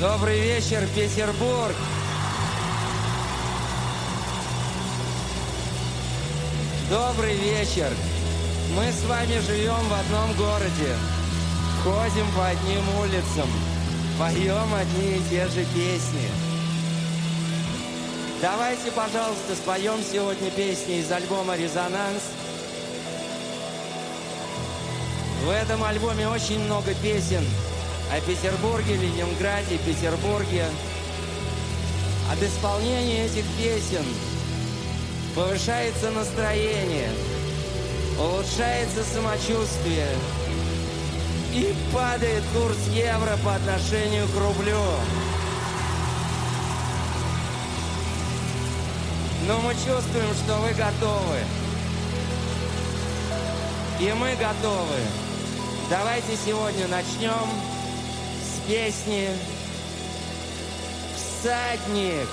Добрый вечер, Петербург! Добрый вечер! Мы с вами живем в одном городе, ходим по одним улицам, поем одни и те же песни. Давайте, пожалуйста, споем сегодня песни из альбома «Резонанс». В этом альбоме очень много песен о Петербурге, Ленинграде, Петербурге. От исполнения этих песен повышается настроение, улучшается самочувствие и падает курс евро по отношению к рублю. Но мы чувствуем, что вы готовы. И мы готовы. Давайте сегодня начнем песни «Всадник».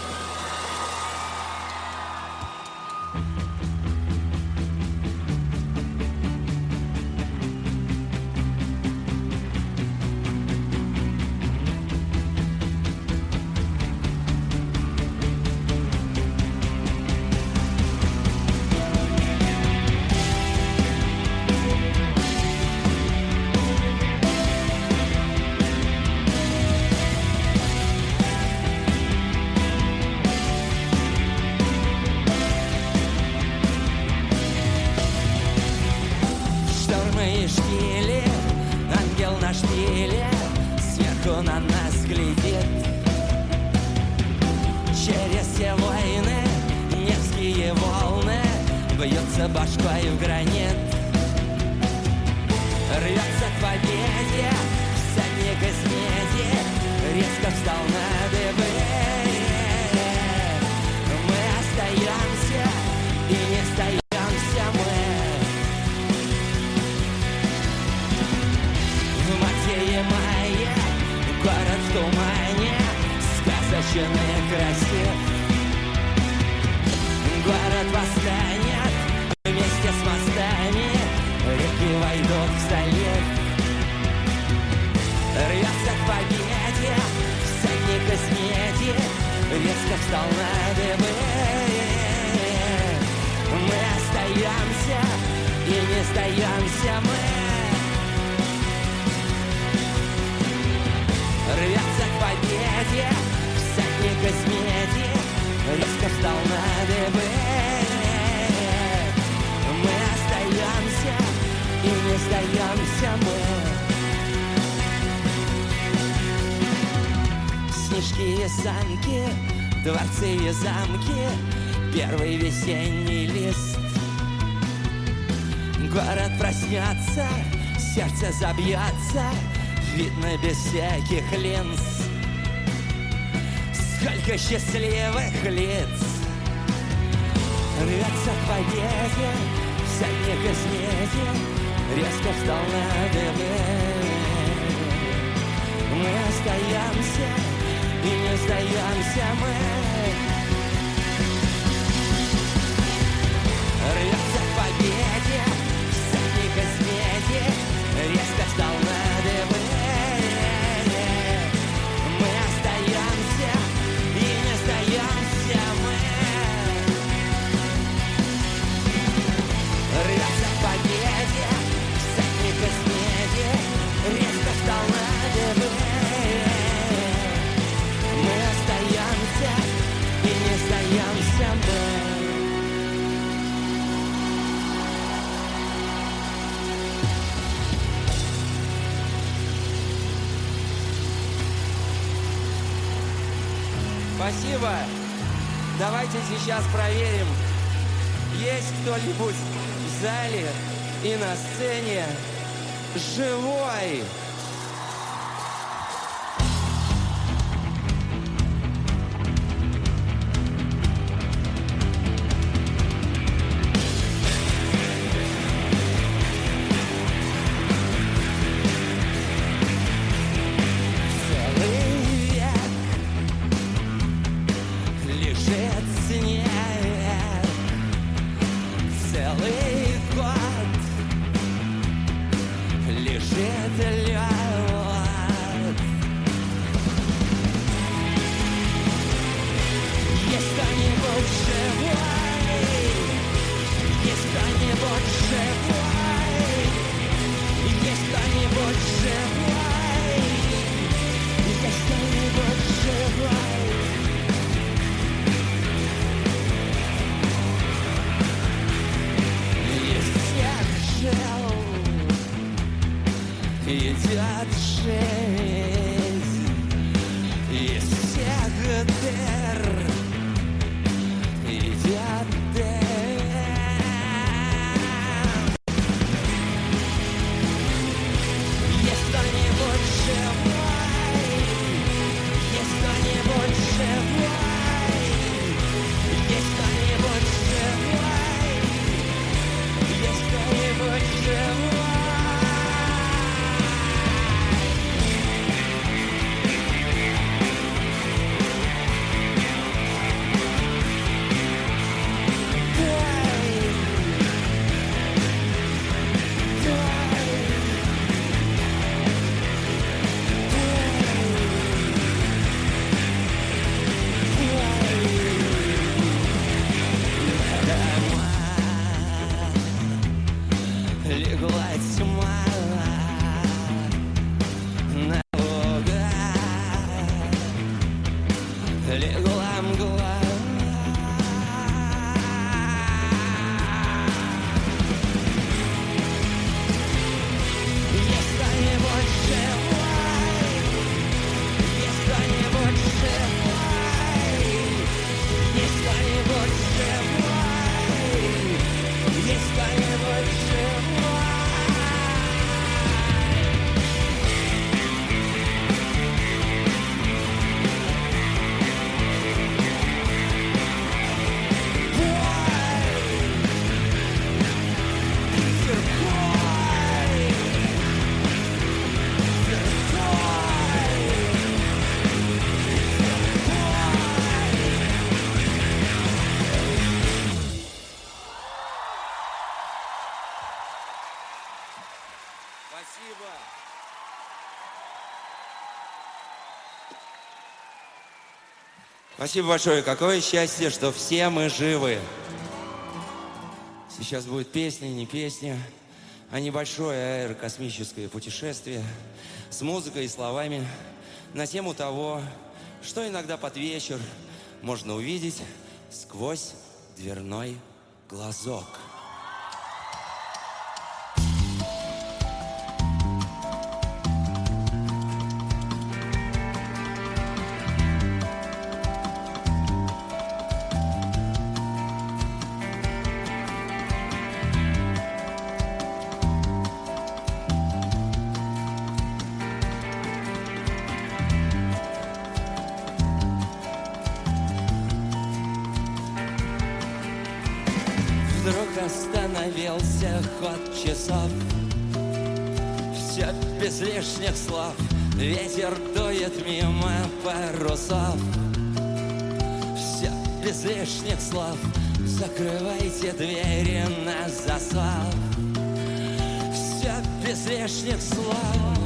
Дворцы и замки Первый весенний лист. Город проснется Сердце забьется Видно без всяких линз. Сколько счастливых лиц Рвется к победе Всадник из меди Резко встал на дыбы. Мы остаемся И не сдаемся мы Рвется к победе Всадник из меди Резко встал на дыбы Мы остаемся И не сдаемся мы. Рвется к победе Всадник из меди Резко встал на дыбы Мы остаемся И не сдаемся мы Спасибо. Давайте сейчас проверим, есть кто-нибудь в зале и на сцене живой. Спасибо большое. Какое счастье, что все мы живы. Сейчас будет песня, не песня, а небольшое аэрокосмическое путешествие с музыкой и словами на тему того, что иногда под вечер можно увидеть сквозь дверной глазок. Парусов Все без лишних слов. Закрывайте двери на засов Все без лишних слов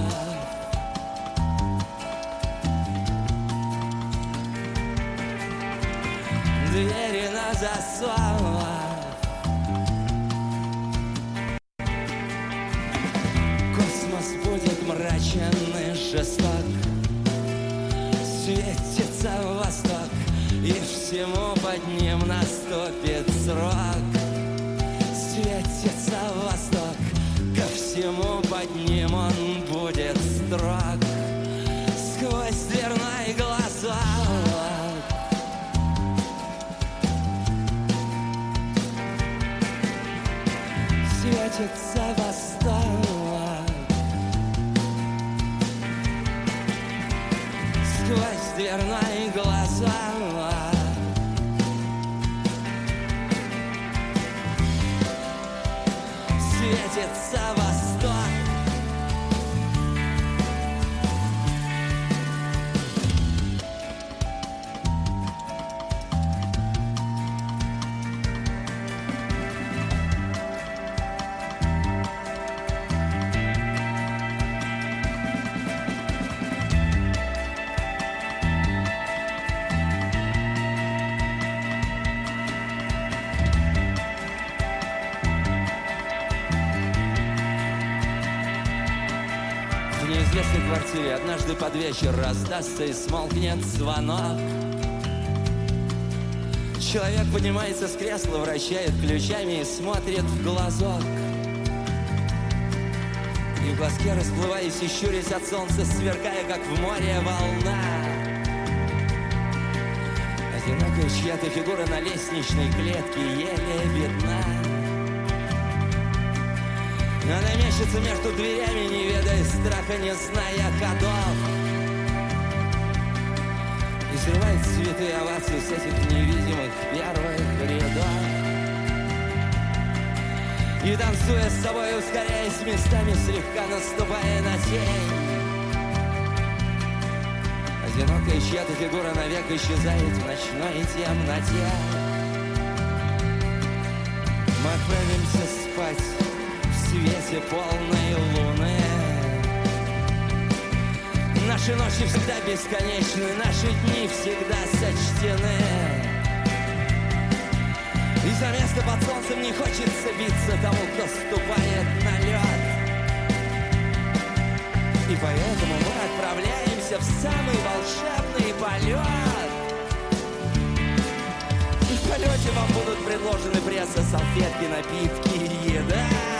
вечер раздастся и смолкнет звонок. Человек поднимается с кресла, вращает ключами и смотрит в глазок. И в глазке, расплываясь и щурясь от солнца, сверкая, как в море волна. Одинокая чья-то фигура на лестничной клетке еле видна. Она мечется между дверями, не ведая страха, не зная ходов. Срывает цветы овации с этих невидимых первых рядов. И танцуя с собой, ускоряясь местами, слегка наступая на тень. Одинокая чья-то фигура навек исчезает в ночной темноте. Мы отправимся спать в свете полной луны. Наши ночи всегда бесконечны, наши дни всегда сочтены. И за место под солнцем не хочется биться тому, кто ступает на лед. И поэтому мы отправляемся в самый волшебный полет. И в полете вам будут предложены пресса, салфетки, напитки и еда.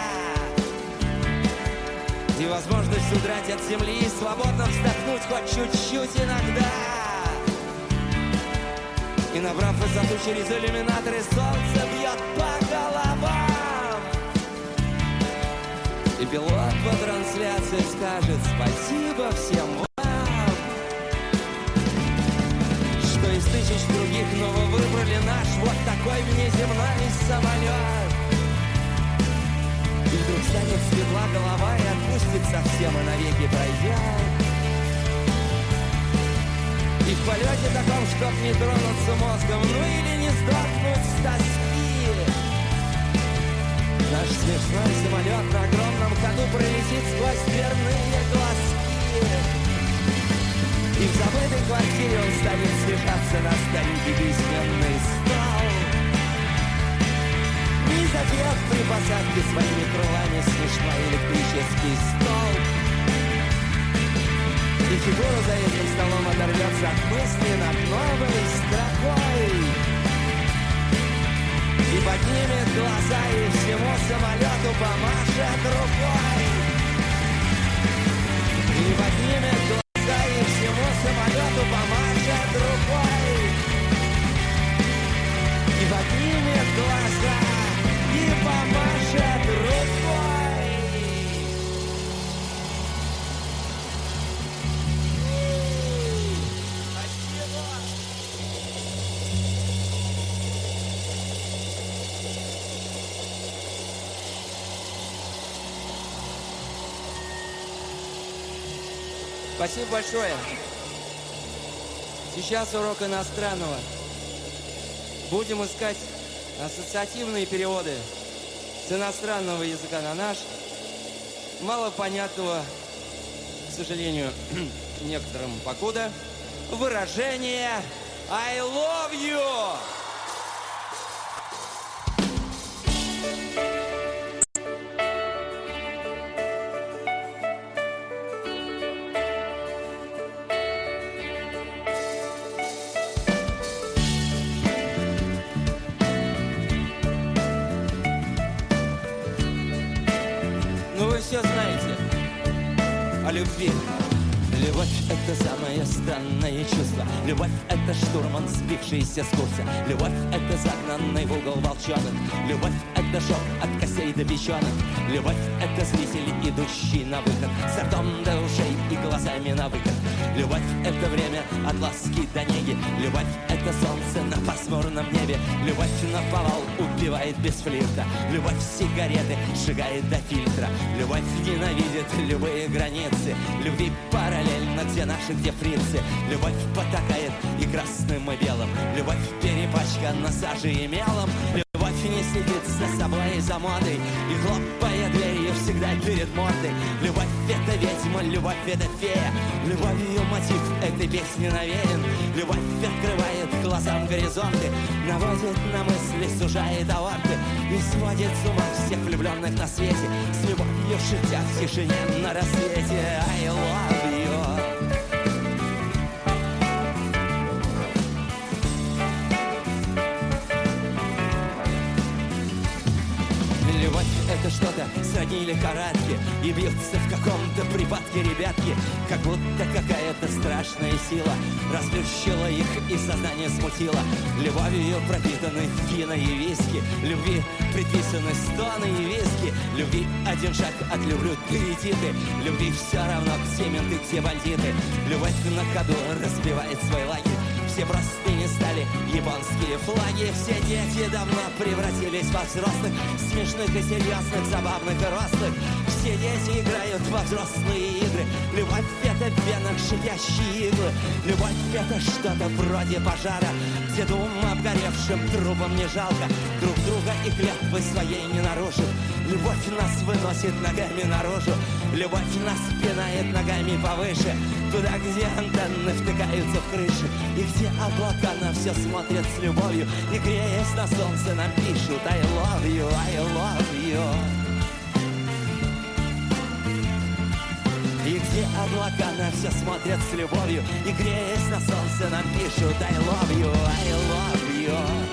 И возможность удрать от земли и свободно вздохнуть хоть чуть-чуть иногда. И набрав высоту через иллюминаторы, солнце бьет по головам. И пилот по трансляции скажет спасибо всем вам, что из тысяч других, но вы выбрали наш вот такой внеземной самолет. Станет светла голова и отпустит совсем и навеки пройдет. И в полете таком, чтоб не тронуться мозгом, ну или не сдохнуть с тоски. Наш смешной самолет на огромном ходу пролетит сквозь дверные глазки. И в забытой квартире он станет смешаться на старенький письменный стол. Задет при посадке своими крылами смешной электрический стол. И фигура за этим столом оторвется от мысли над новой строкой. И поднимет глаза и всему самолету помашет рукой. И поднимет глаза Спасибо большое. Сейчас урок иностранного. Будем искать ассоциативные переводы с иностранного языка на наш. Мало понятного, к сожалению, некоторым покуда, выражение «I love you». Любви. Любовь — это самое странное чувство. Любовь — это штурман, сбившийся с курса. Любовь — это загнанный в угол волчонок. Любовь — шок от костей до печенок. Любовь — это зритель, идущий на выход. С ртом до ушей и глазами на выкат. Любовь — это время от ласки до неги. Любовь — это солнце на пасмурном небе. Любовь на повал убивает без флирта. Любовь сигареты сжигает до фильтра. Любовь ненавидит любые границы. Любви параллельно, где наши, где фрицы. Любовь потакает красным, и белым. Любовь перепачкана сажей и мелом. Любовь не следит за собой и за модой. И хлопая дверью всегда перед мордой. Любовь это ведьма, любовь это фея. Любовью мотив этой песни навеян Любовь открывает глазам горизонты. Наводит на мысли, сужает аорты. И сводит с ума всех влюбленных на свете. С любовью шутя в тишине на рассвете. I love это что-то сродни лихорадки И бьются в каком-то припадке ребятки. Как будто какая-то страшная сила Расплющила их и сознание смутила Любовью пропитаны вина и виски Любви предписаны стоны и виски. Любви один шаг от люблю перейти ты Любви все равно где менты, где бандиты. Любовь на ходу разбивает свой лагерь все простыни стали. Японские флаги Все дети давно превратились во взрослых. Смешных и серьезных, забавных и рослых Все дети играют во взрослые игры. Любовь — это в венах шипящие иглы. Любовь — это что-то вроде пожара. Где двум обгоревшим трупам не жалко. Друг друга и клятвы своей не нарушив Любовь нас выносит ногами наружу. Любовь нас пинает ногами повыше. Туда, где антенны втыкаются в крыши. И где облака на все смотрят с любовью. И греясь на солнце нам пишут I love you, I love you И где облака на все смотрят с любовью. И греясь на солнце нам пишут I love you, I love you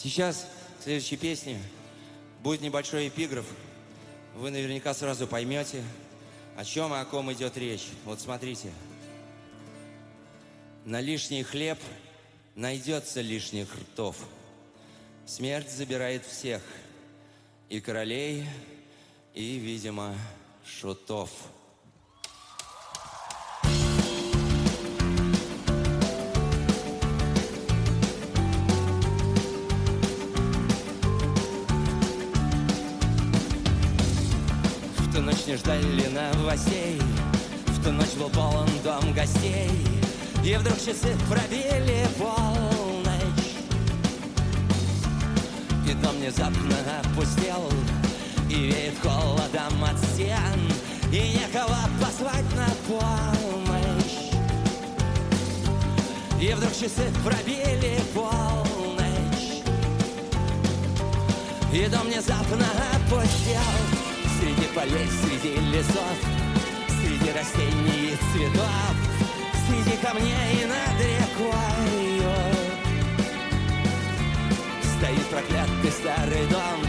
Сейчас, в следующей песне, будет небольшой эпиграф вы наверняка сразу поймете, о чем и о ком идет речь. Вот смотрите. На лишний хлеб найдется лишних ртов. Смерть забирает всех, и королей, и, видимо, шутов. Не ждали новостей, в ту ночь был полон дом гостей, и вдруг часы пробили полночь. И дом внезапно опустел, и веет холодом от стен, и некого позвать на помощь. И вдруг часы пробили полночь, и дом внезапно опустел полей, среди лесов Среди растений и цветов Среди камней над рекой Стоит проклятый старый дом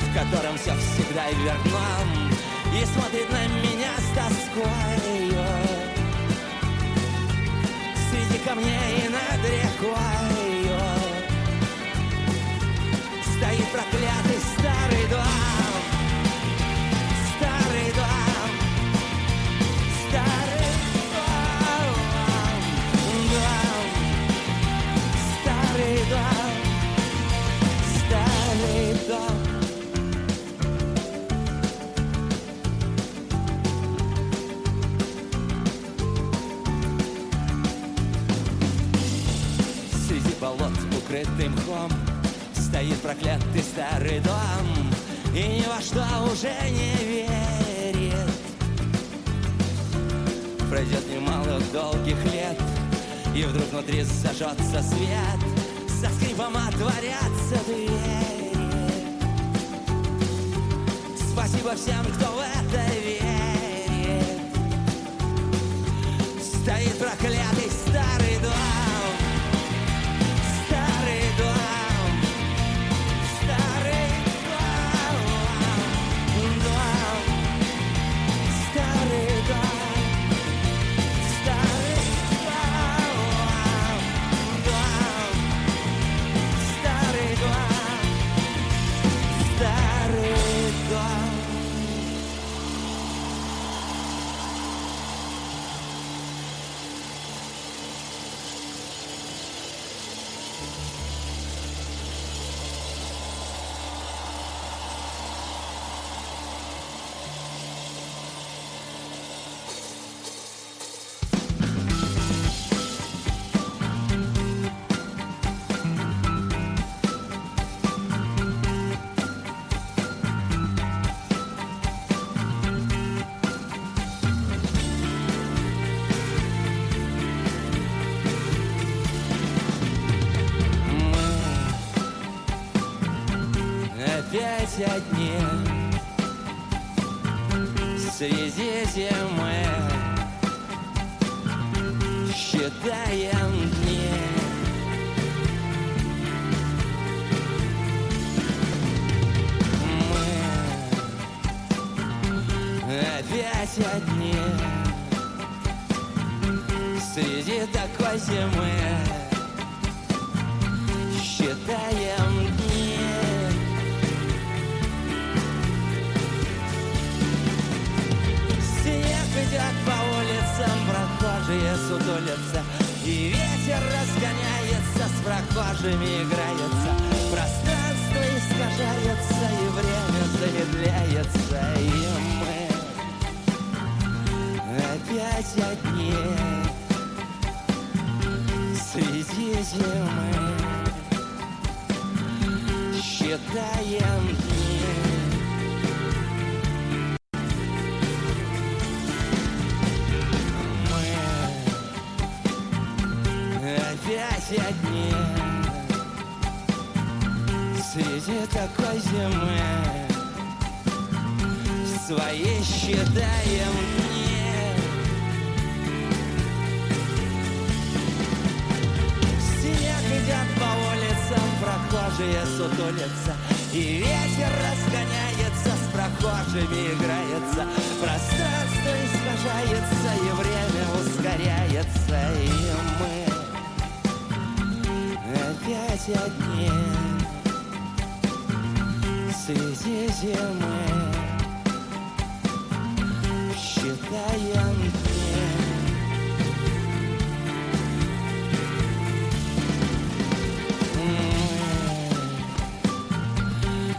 В котором все всегда верно И смотрит на меня с тоской Среди камней над рекой Стоит проклятый Дом Среди болот, укрытый мхом Стоит проклятый старый дом И ни во что уже не верит. Пройдет немало долгих лет И вдруг внутри зажжется свет Со скрипом отворятся двери Спасибо всем, кто в это верит. Стоит проклятый Считаем дни Мы опять одни. Среди такой зимы Считаем прохожие сутулятся И ветер разгоняется, с прохожими играется. Пространство искажается, и время замедляется И мы опять одни. Среди зимы Считаем дни опять одни Среди такой зимы Свои считаем дни Снег идет по улицам, прохожие сутулятся И ветер разгоняется с прохожими играется. Пространство искажается и время ускоряется И мы опять одни. Среди зимы. Считаем дни.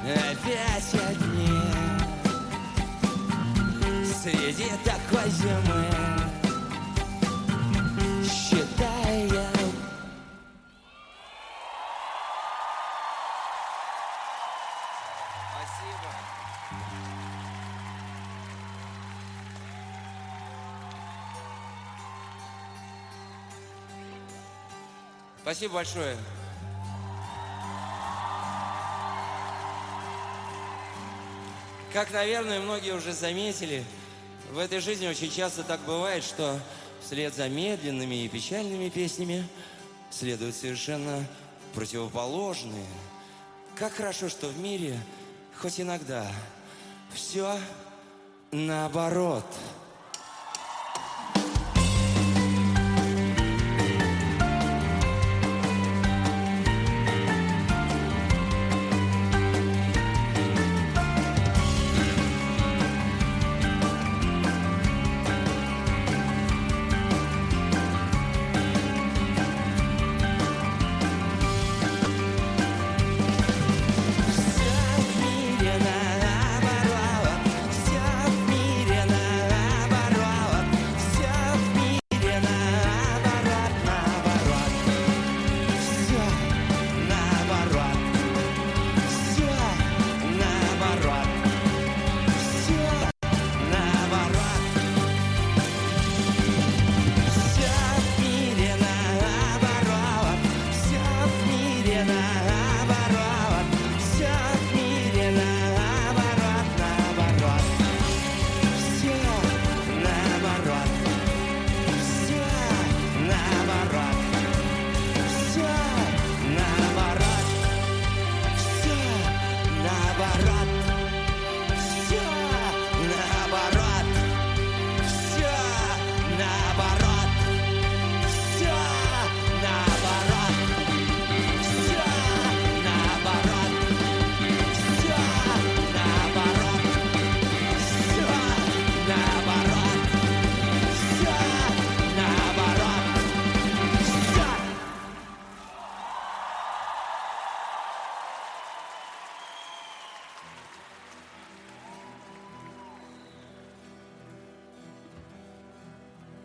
Опять одни. Среди такой зимы Спасибо большое. Как, наверное, многие уже заметили, в этой жизни очень часто так бывает, что вслед за медленными и печальными песнями следуют совершенно противоположные. Как хорошо, что в мире хоть иногда все наоборот.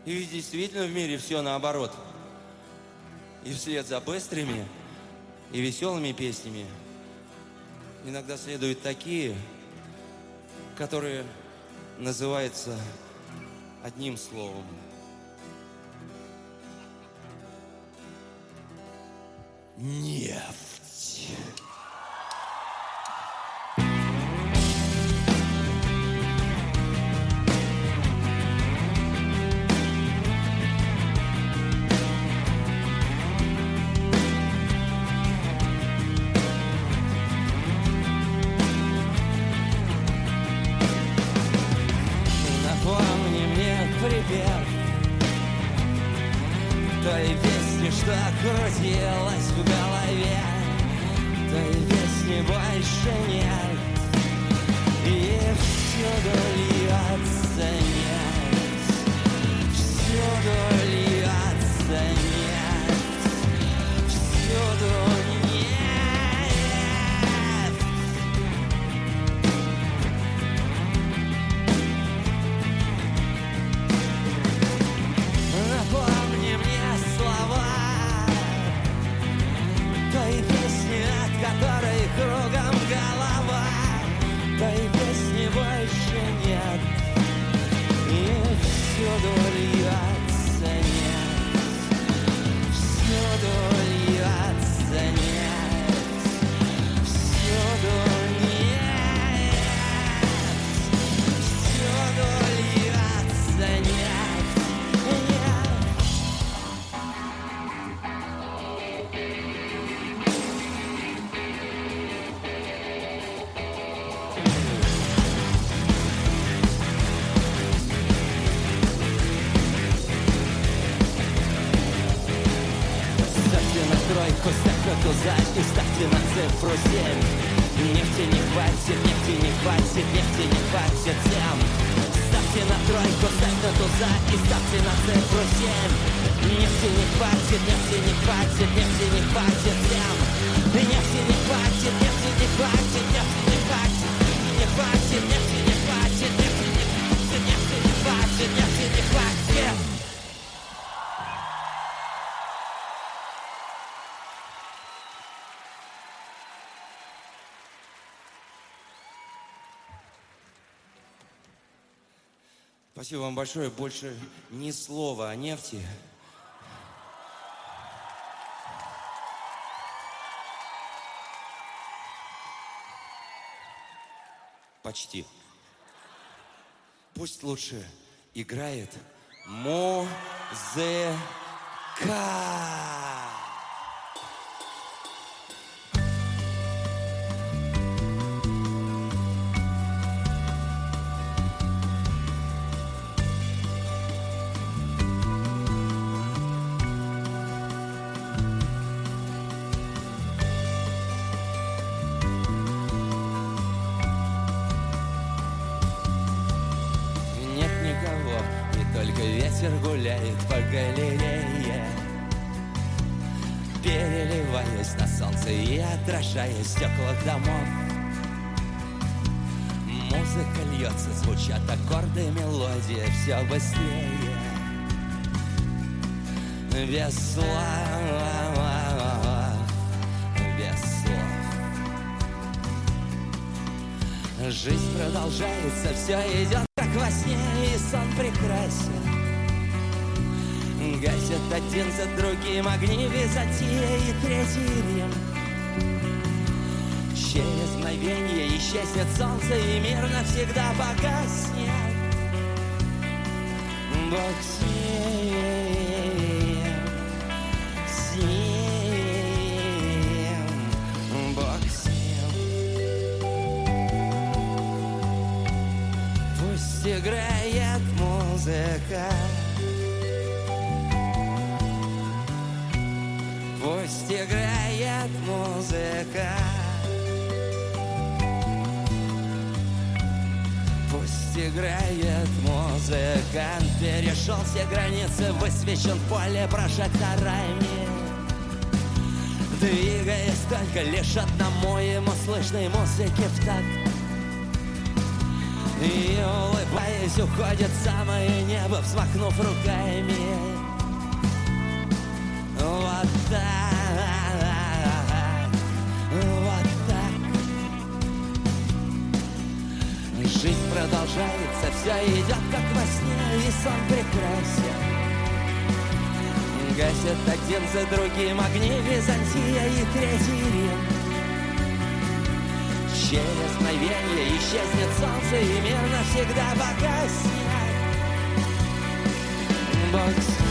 И ведь действительно в мире все наоборот. И вслед за быстрыми и веселыми песнями иногда следуют такие, которые называются одним словом. Нефть. Спасибо вам большое. Больше ни слова о нефти. Почти. Пусть лучше играет музыка. Стекла домов. Музыка льется, звучат аккорды, мелодия все быстрее. Без слов, без слов. Жизнь продолжается, все идет как во сне, и сон прекрасен. Гасят один за другим огни Византия и Третий Рим. Через мгновение исчезнет солнце И мир навсегда погаснет. Бог с ним, с ним, Бог с ним Пусть играет музыка. Пусть играет играет музыкант. Перешел все границы, высвечен поле прожекторами. Двигаясь только лишь одному ему слышной музыки в такт. И улыбаясь уходит самое небо, взмахнув руками. Вот так продолжается, все идет как во сне, и сон прекрасен. Гасят один за другим огни Византия и Третий Рим. Через мгновение исчезнет солнце, и мир навсегда погаснет. Бог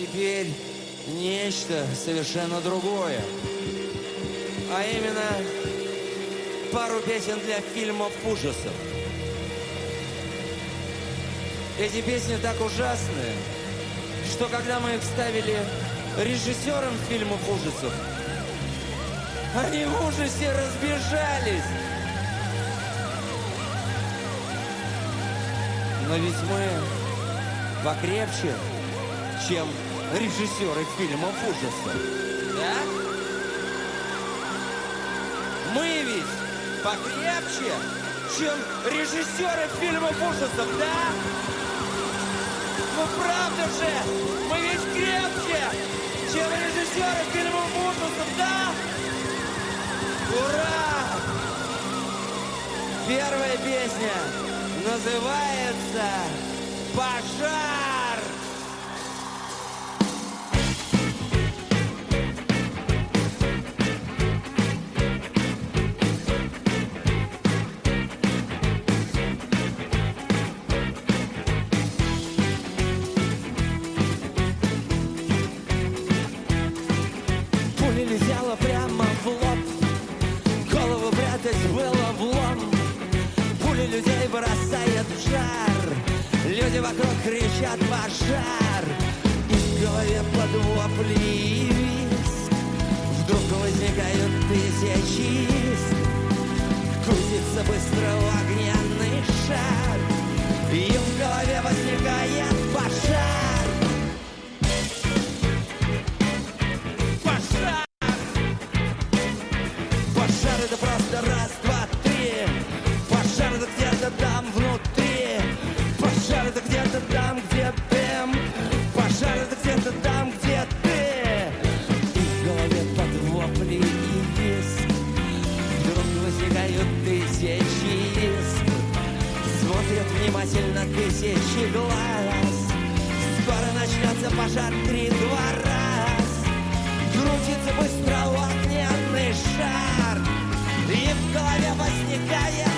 теперь нечто совершенно другое. А именно пару песен для фильмов ужасов. Эти песни так ужасные, что когда мы их ставили режиссерам фильмов ужасов, они в ужасе разбежались. Но ведь мы покрепче, чем режиссеры фильмов ужасов. Да? Мы ведь покрепче, чем режиссеры фильмов ужасов, да? Ну правда же, мы ведь крепче, чем режиссеры фильмов ужасов, да? Ура! Первая песня называется «Пожар». Тысячи глаз. Скоро начнется пожар три-два раз Крутится быстро огненный шар. И в голове возникает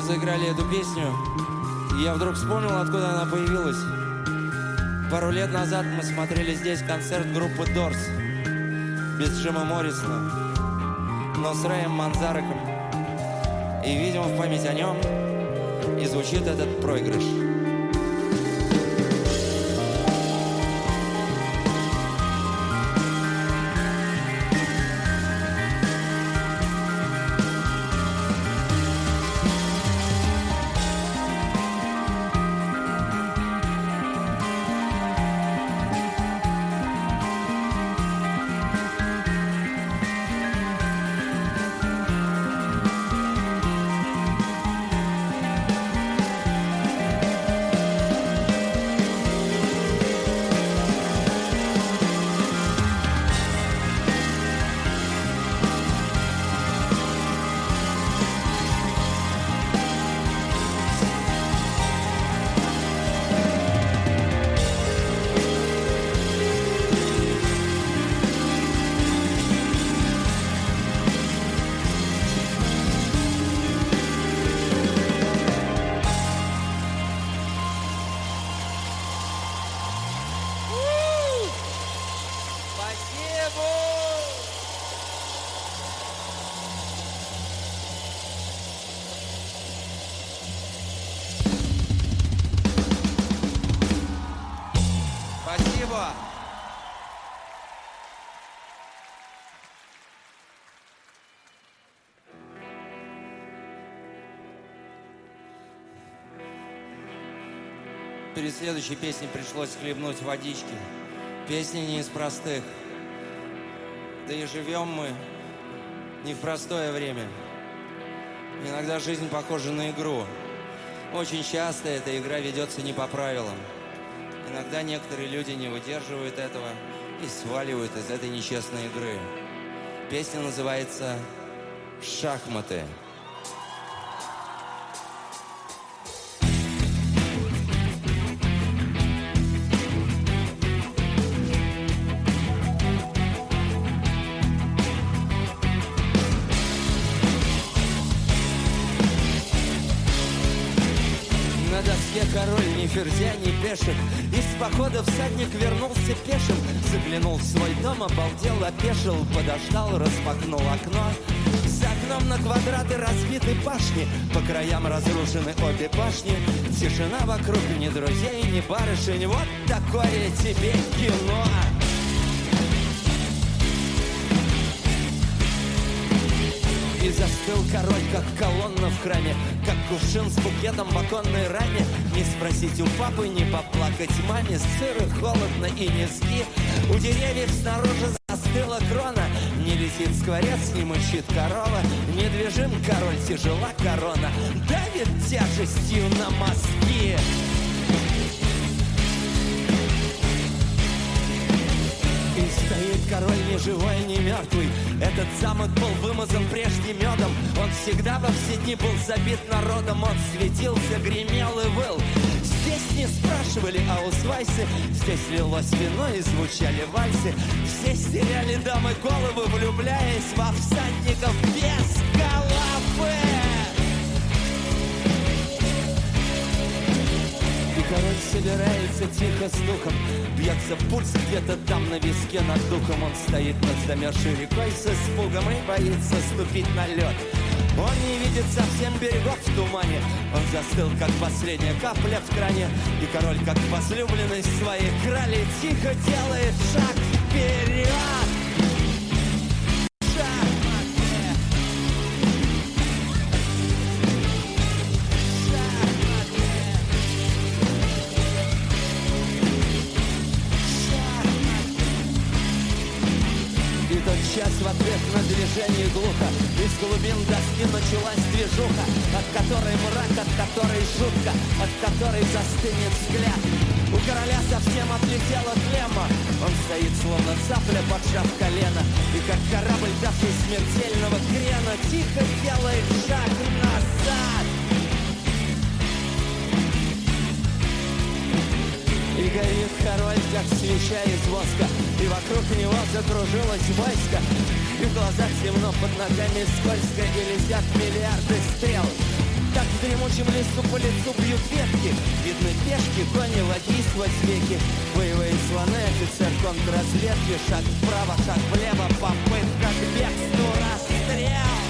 мы заиграли эту песню, и я вдруг вспомнил, откуда она появилась. Пару лет назад мы смотрели здесь концерт группы Дорс. Без Джима Моррисона, но с Рэем Манзареком. И, видимо, в память о нем и звучит этот проигрыш. Следующей песней пришлось хлебнуть водички. Песня не из простых. Да и живем мы не в простое время. Иногда жизнь похожа на игру. Очень часто эта игра ведется не по правилам. Иногда некоторые люди не выдерживают этого и сваливают из этой нечестной игры. Песня называется «Шахматы». Всадник вернулся пешим Заглянул в свой дом, обалдел, опешил Подождал, распахнул окно. За окном на квадраты разбиты башни По краям разрушены обе башни. Тишина вокруг, ни друзей, ни барышень. Вот такое тебе кино Застыл король, как колонна в храме Как кувшин с букетом в оконной раме. Не спросить у папы, не поплакать маме Сыро, холодно и низки. У деревьев снаружи застыла крона Не летит скворец, не мычит корова. Недвижим король, тяжела корона Давит тяжестью на мозги Стоит король ни живой, ни мертвый Этот замок был вымазан прежде медом Он всегда во все дни был забит народом. Он светился, гремел и выл. Здесь не спрашивали о Усвайсе Здесь лилось вино и звучали вальсы. Все теряли дамы головы, влюбляясь Во всадников без король собирается тихо стуком Бьется пульс где-то там на виске над духом. Он стоит над замерзшей рекой с испугом И боится ступить на лед. Он не видит совсем берегов в тумане. Он застыл, как последняя капля в кране. И король, как возлюбленный своей крали Тихо делает шаг вперед глубин доски началась движуха От которой мрак, от которой шутка От которой застынет взгляд. У короля совсем отлетела тлема Он стоит словно цапля, поджав колено. И как корабль, давший смертельного крена Тихо делает шаг назад. И горит король, как свеча из воска. И вокруг него закружилось войско И в глазах темно, под ногами скользко И летят миллиарды стрел. Так в дремучем лесу по лицу бьют ветки. Видны пешки, кони, ладьи сквозь веки Боевые слоны, офицер контрразведки. Шаг вправо, шаг влево, попытка к бегству, расстрел.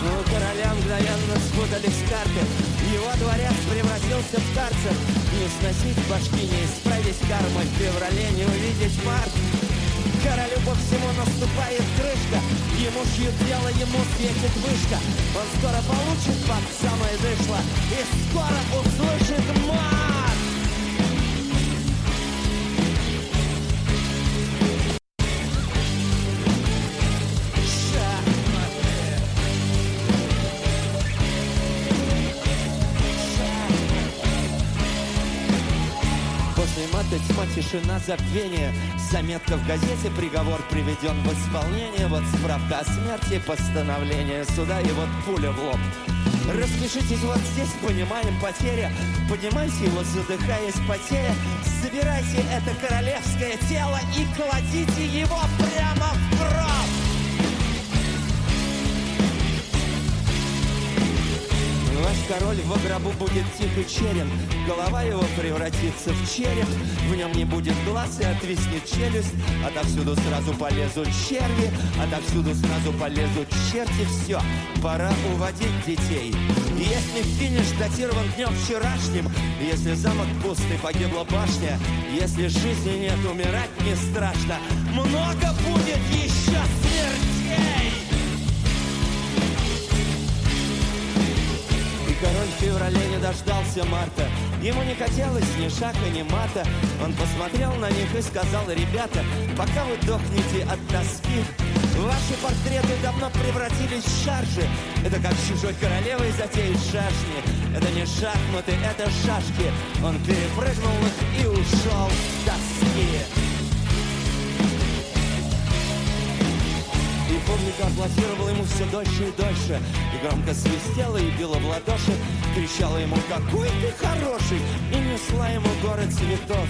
У короля мгновенно спутались карты. Его дворец превратился в карцер. Не сносить башки, не исправить кармы. В феврале не увидеть март Королю по всему наступает крышка. Ему шьют дело, ему светит вышка. Он скоро получит под самое дышло. И скоро услышит мат тишина, забвение. Заметка в газете, приговор приведен в исполнение. Вот справка о смерти, постановление суда. И вот пуля в лоб. Распишитесь вот здесь, понимаем потеря Поднимайте его, задыхаясь потея Забирайте это королевское тело И кладите его прямо в король в гробу будет тихо черен, Голова его превратится в череп, В нем не будет глаз и отвиснет челюсть, Отовсюду сразу полезут черви, Отовсюду сразу полезут черти, Все, пора уводить детей. Если финиш датирован днем вчерашним, Если замок пустый, погибла башня, Если жизни нет, умирать не страшно, Много будет еще король в феврале не дождался марта. Ему не хотелось ни шага, ни мата. Он посмотрел на них и сказал, ребята, пока вы дохнете от тоски, ваши портреты давно превратились в шаржи. Это как чужой королевой затеять шашни. Это не шахматы, это шашки. Он перепрыгнул их и ушел с тоски. И публика аплодировала ему все дольше и дольше. И громко свистела и била в ладоши. Кричала ему «Какой ты хороший!» И несла ему город цветов.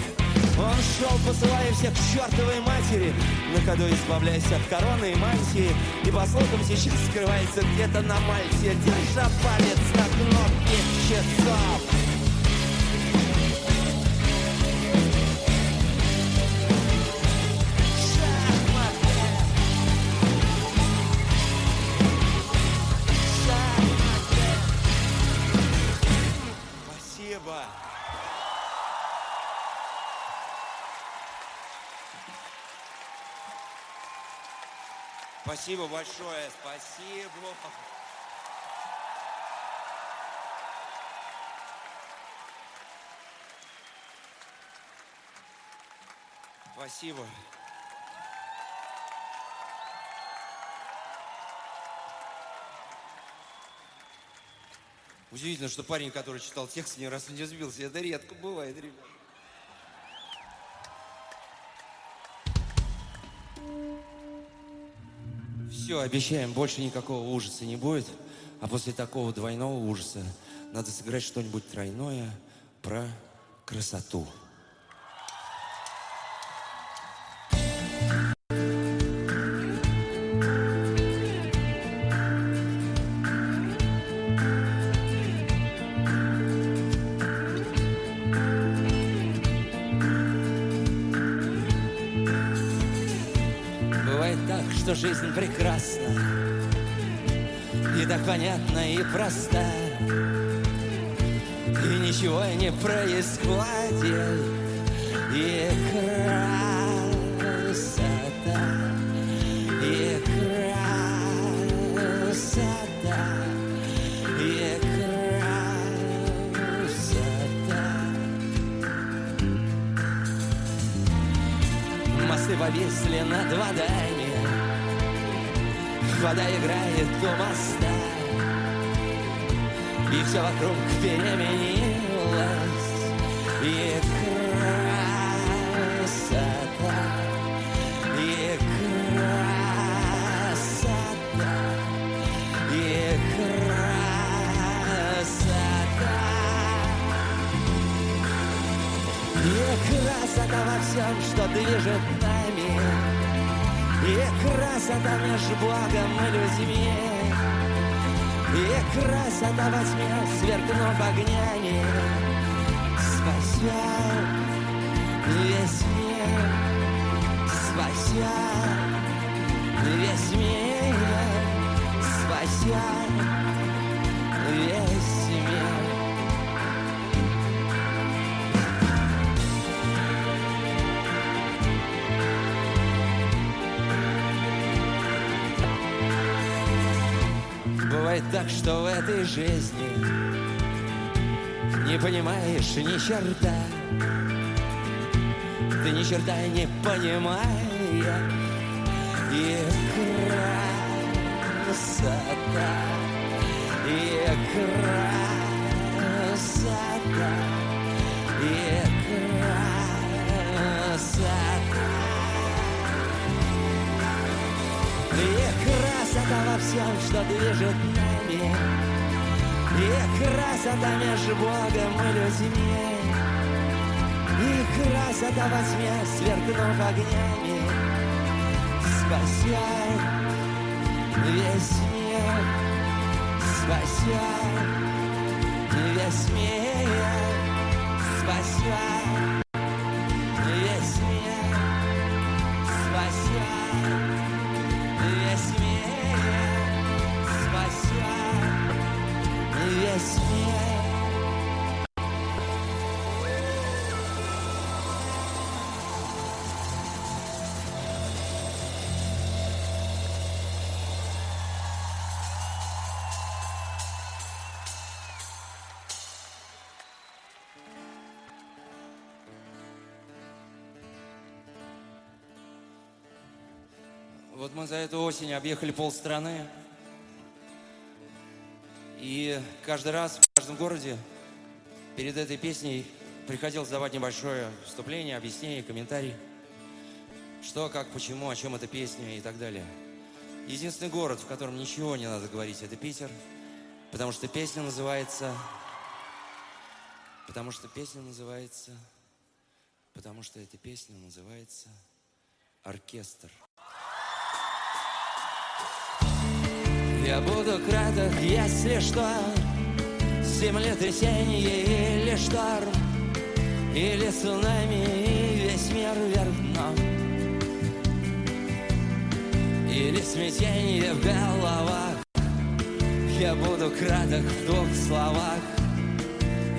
Он шел, посылая всех к чертовой матери, на ходу избавляясь от короны и мантии, и по слухам сейчас скрывается где-то на Мальте, держа палец на кнопке часов. Спасибо большое, спасибо. Спасибо. Удивительно, что парень, который читал текст, ни разу не сбился. Это редко бывает, ребят. Все, обещаем, больше никакого ужаса не будет. А после такого двойного ужаса надо сыграть что-нибудь тройное про красоту. Понятна и проста. И ничего не происходит. И красота И красота И красота. Мосты повисли над водой Вода играет у моста И все вокруг переменилось И красота И красота И красота. И красота во всем, что движет нами. И красота между Богом и людьми И красота во тьме, сверкнув огнями Спасет весь мир Спасет весь мир Спасет так, что в этой жизни Не понимаешь ни черта. Ты ни черта не понимаешь. И красота И красота И красота. И красота во всем, что движет И красота между Богом и людьми. И красота во тьме, сверкнув огнями Спасет весь мир. Спасет весь мир. Спасет Вот мы за эту осень объехали полстраны. И каждый раз в каждом городе перед этой песней приходилось давать небольшое вступление, объяснение, комментарий. Что, как, почему, о чем эта песня и так далее. Единственный город, в котором ничего не надо говорить, это Питер. Потому что песня называется... Потому что песня называется... Потому что эта песня называется «Оркестр». Я буду краток, если что. Землетрясение или шторм Или цунами, и весь мир вверх дном Или смятение в головах. Я буду краток в двух словах.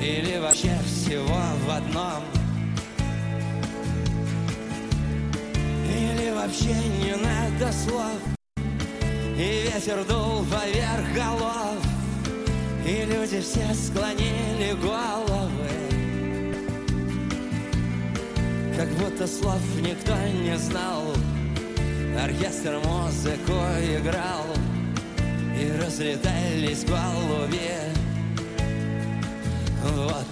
Или вообще всего в одном. Или вообще не надо слов и ветер дул поверх голов И люди все склонили головы. Как будто слов никто не знал Оркестр музыку играл И разлетались голуби Вот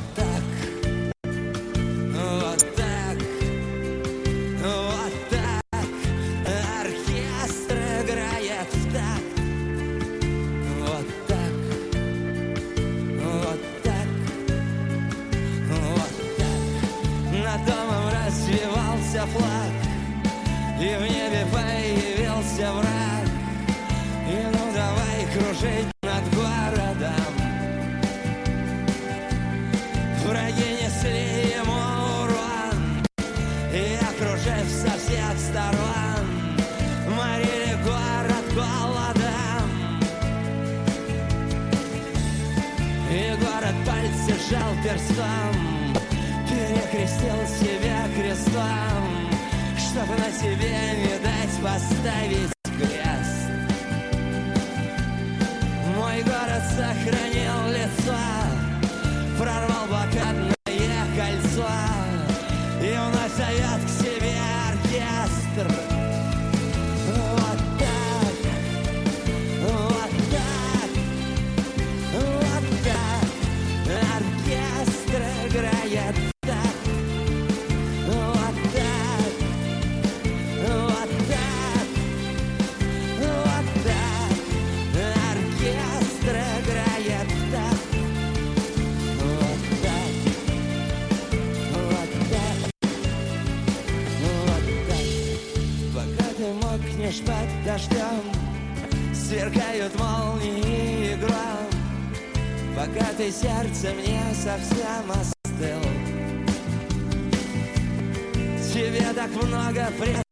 presa.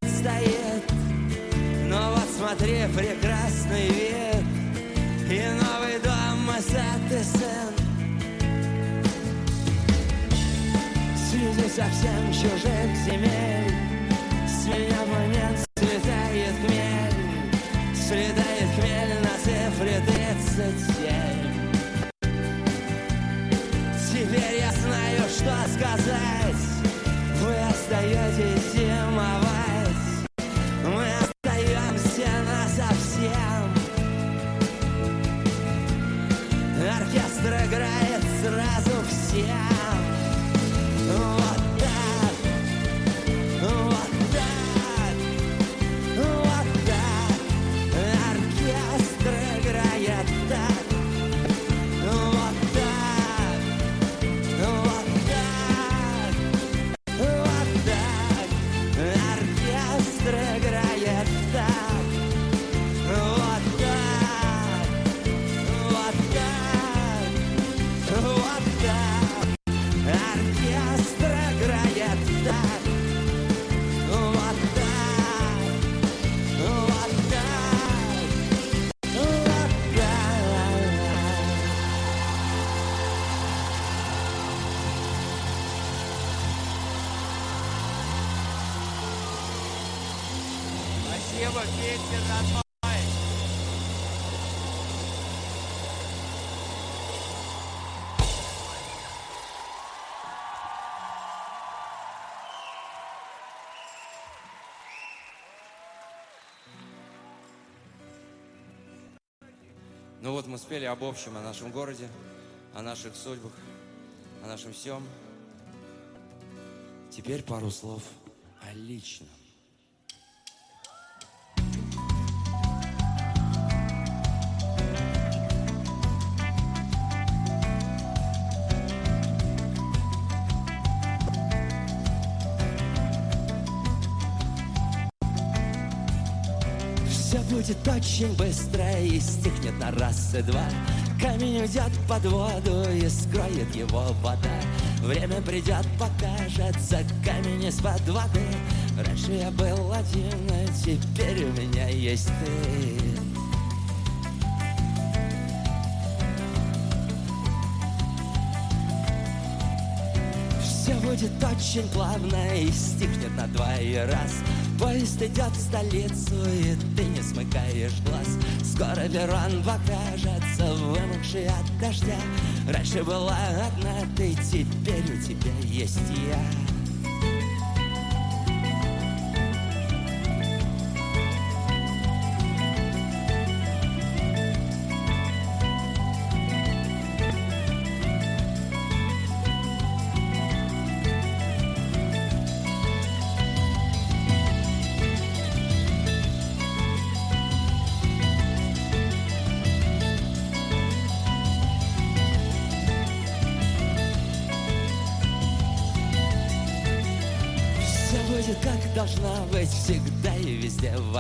Ну вот мы спели об общем, о нашем городе, о наших судьбах, о нашем всем. Теперь пару слов о личном. Будет очень быстро и стихнет на раз и два. Камень уйдет под воду и скроет его вода. Время придет, покажется камень из-под воды. Раньше я был один, а теперь у меня есть ты. Все будет очень плавно и стихнет на два и раз Поезд идет в столицу, и ты не смыкаешь глаз. Скоро Верон покажется, вымокший от дождя. Раньше была одна ты, теперь у тебя есть я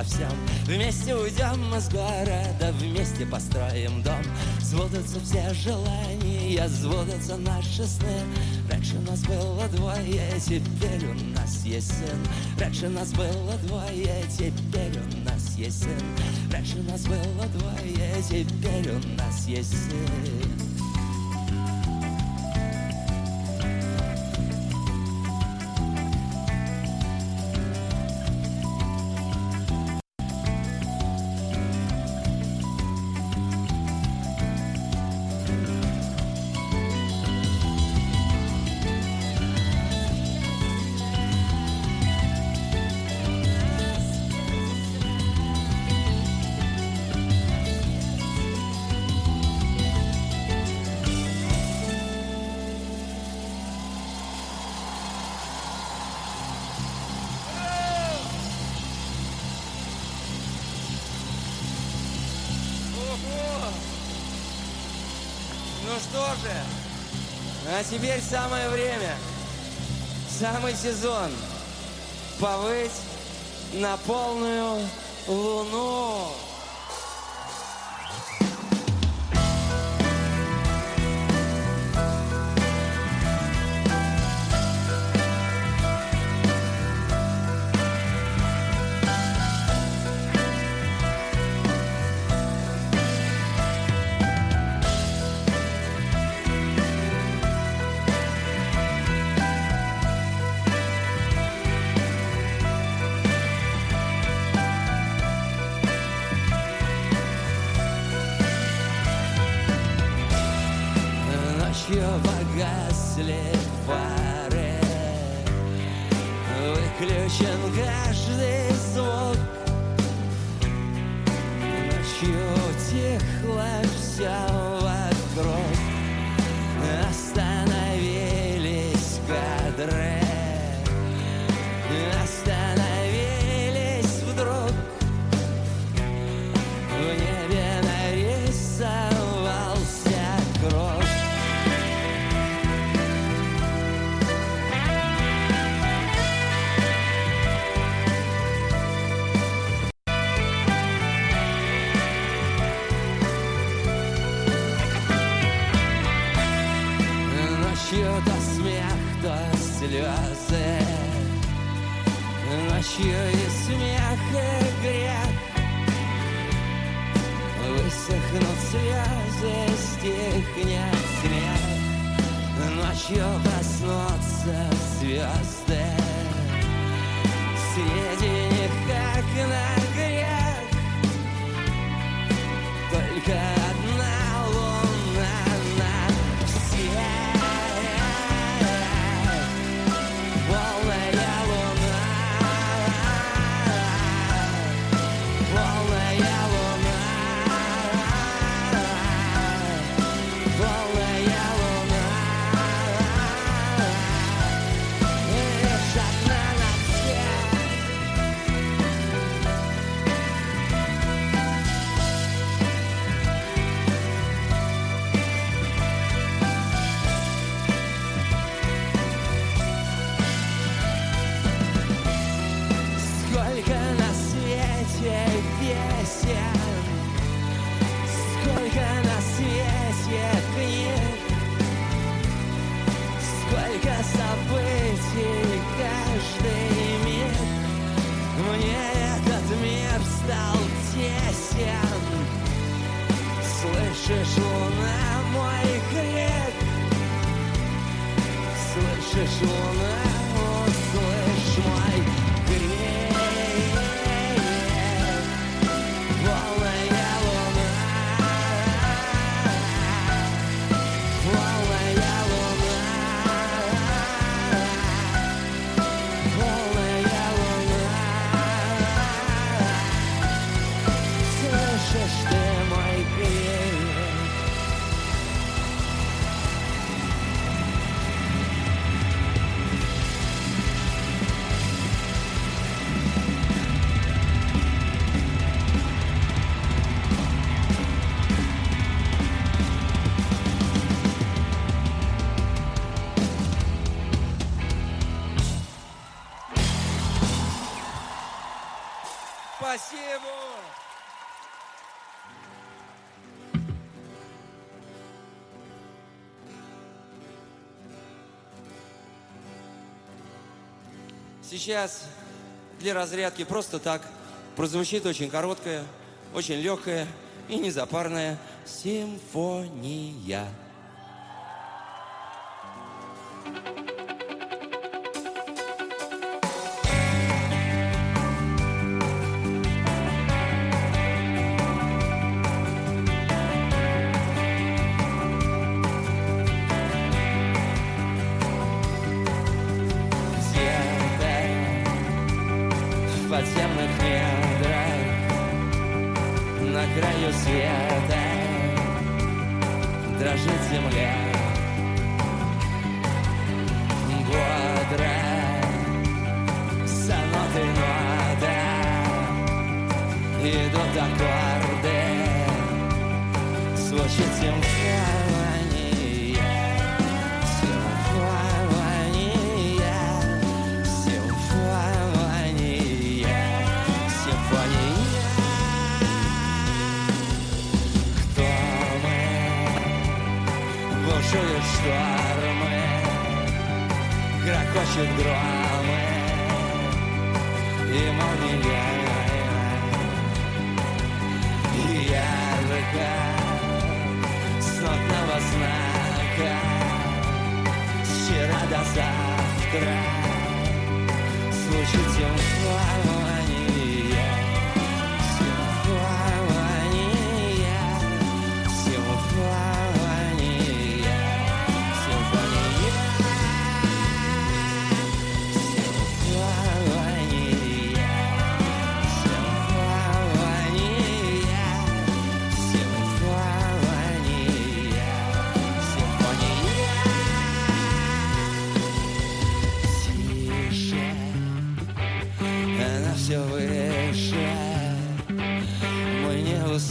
всем Вместе уйдем мы с города, вместе построим дом. Сбудутся все желания, сбудутся наши сны. Раньше нас было двое, теперь у нас есть сын. Раньше нас было двое, теперь у нас есть сын. Раньше нас было двое, теперь у нас есть сын сезон Включен каждый звук Ночью тихла вся еще и смех и грех. Высохнут слезы, стихнет смех. Ночью проснутся звезды. Среди них, как на грех, только Сейчас для разрядки просто так прозвучит очень короткая, очень легкая и незапарная симфония. Бушуют штормы Грохочут громы И молния Ярко С нотного знака С вчера до завтра Звучит симфония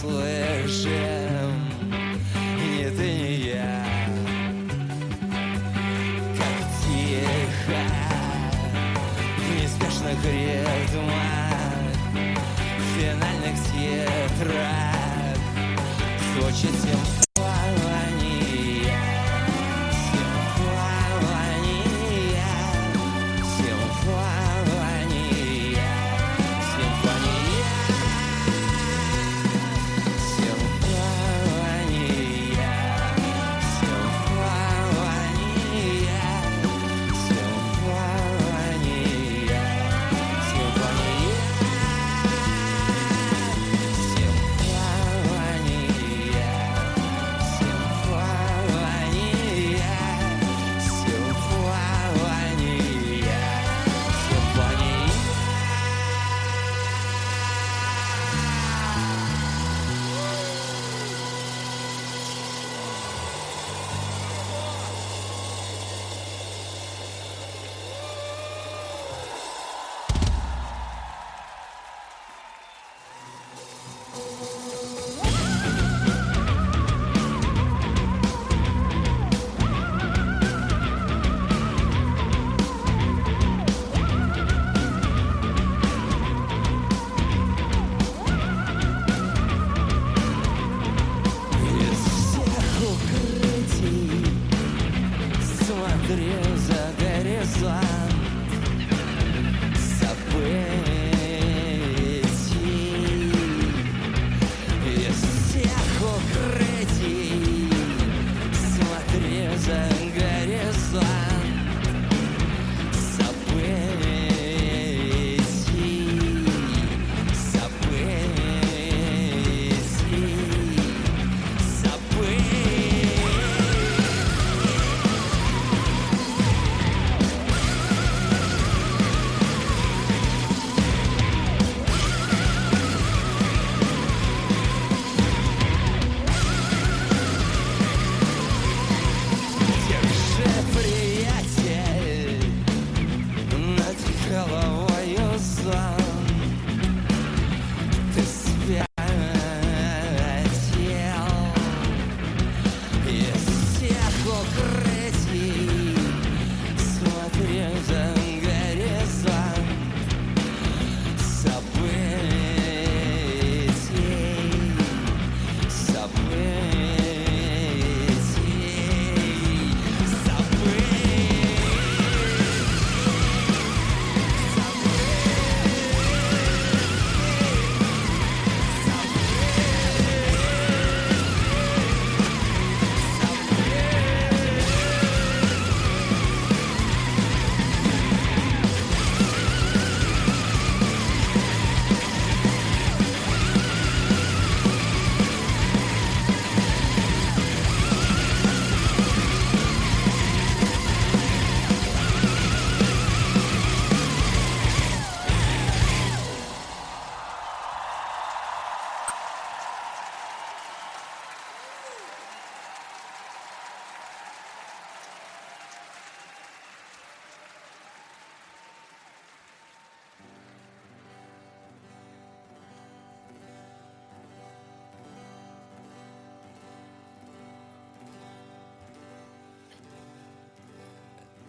не услышим Ни ты, ни я. Как тихо. В неспешных ритмах. Финальных титрах Звучит Симфония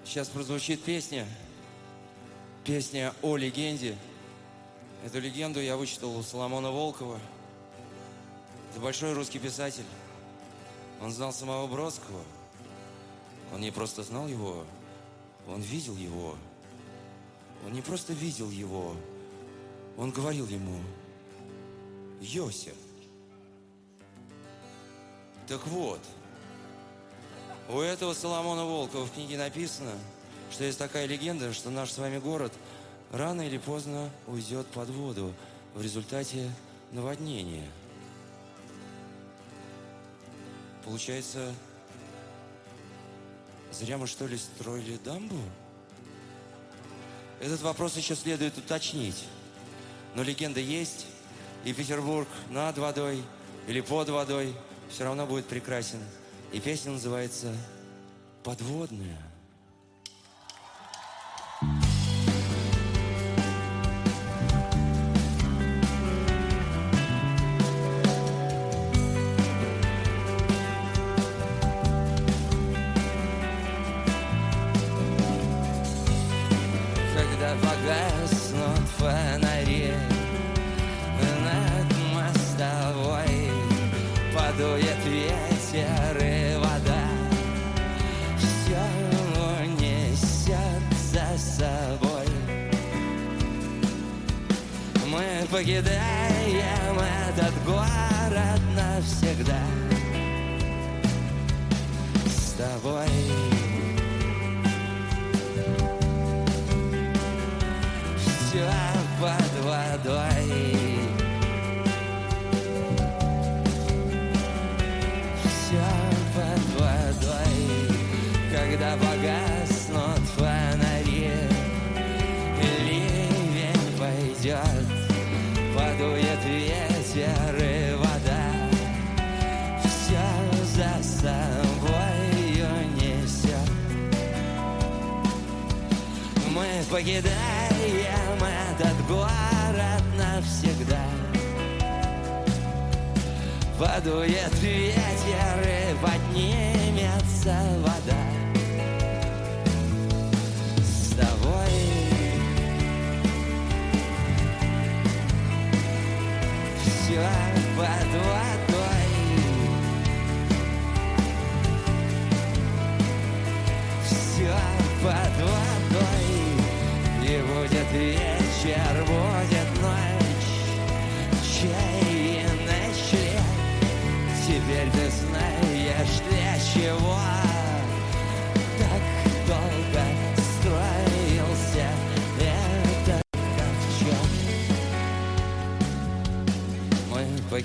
Сейчас прозвучит песня. Песня о легенде. Эту легенду я вычитал у Соломона Волкова. Это большой русский писатель. Он знал самого Бродского. Он не просто знал его, он видел его. Он не просто видел его, он говорил ему, Йося. Так вот, у этого Соломона Волкова в книге написано, что есть такая легенда, что наш с вами город рано или поздно уйдет под воду в результате наводнения. Получается, зря мы что ли строили дамбу? Этот вопрос еще следует уточнить. Но легенда есть, и Петербург над водой или под водой все равно будет прекрасен. И песня называется «Подводная».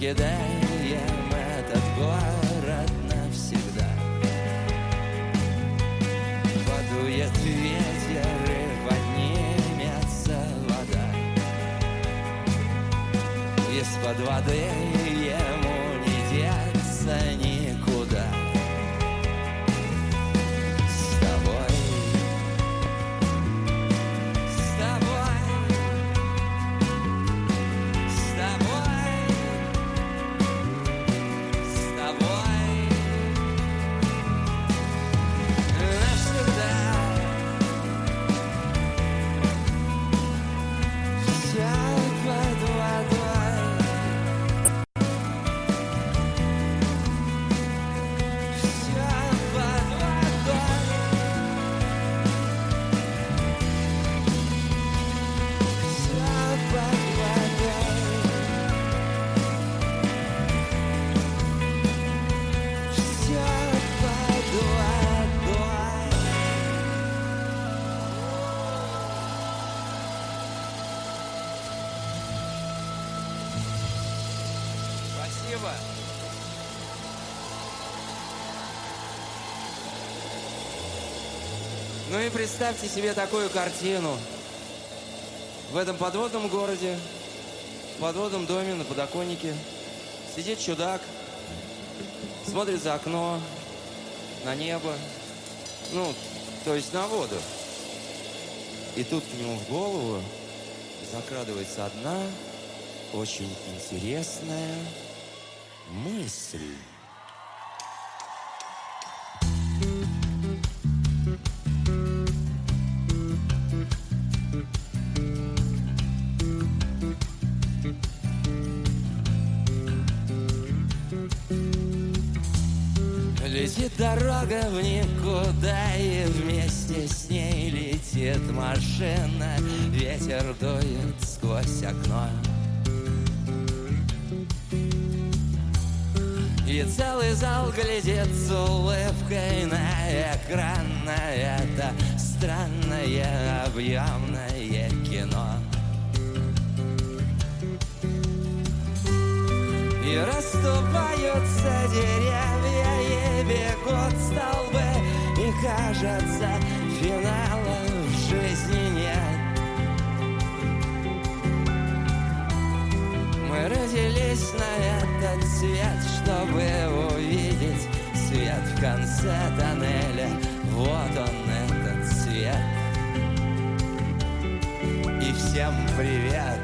Мы покидаем представьте себе такую картину. В этом подводном городе, в подводном доме на подоконнике сидит чудак, смотрит за окно, на небо, ну, то есть на воду. И тут к нему в голову закрадывается одна очень интересная мысль. Дорога в никуда, и вместе с ней летит машина. Ветер дует сквозь окно. И целый зал глядит с улыбкой на экран На это странное объемное кино И расступаются деревья И бегут столбы И кажется, финала в жизни нет Мы родились на этот свет, чтобы увидеть свет в конце тоннеля. Вот он, этот свет. И всем привет.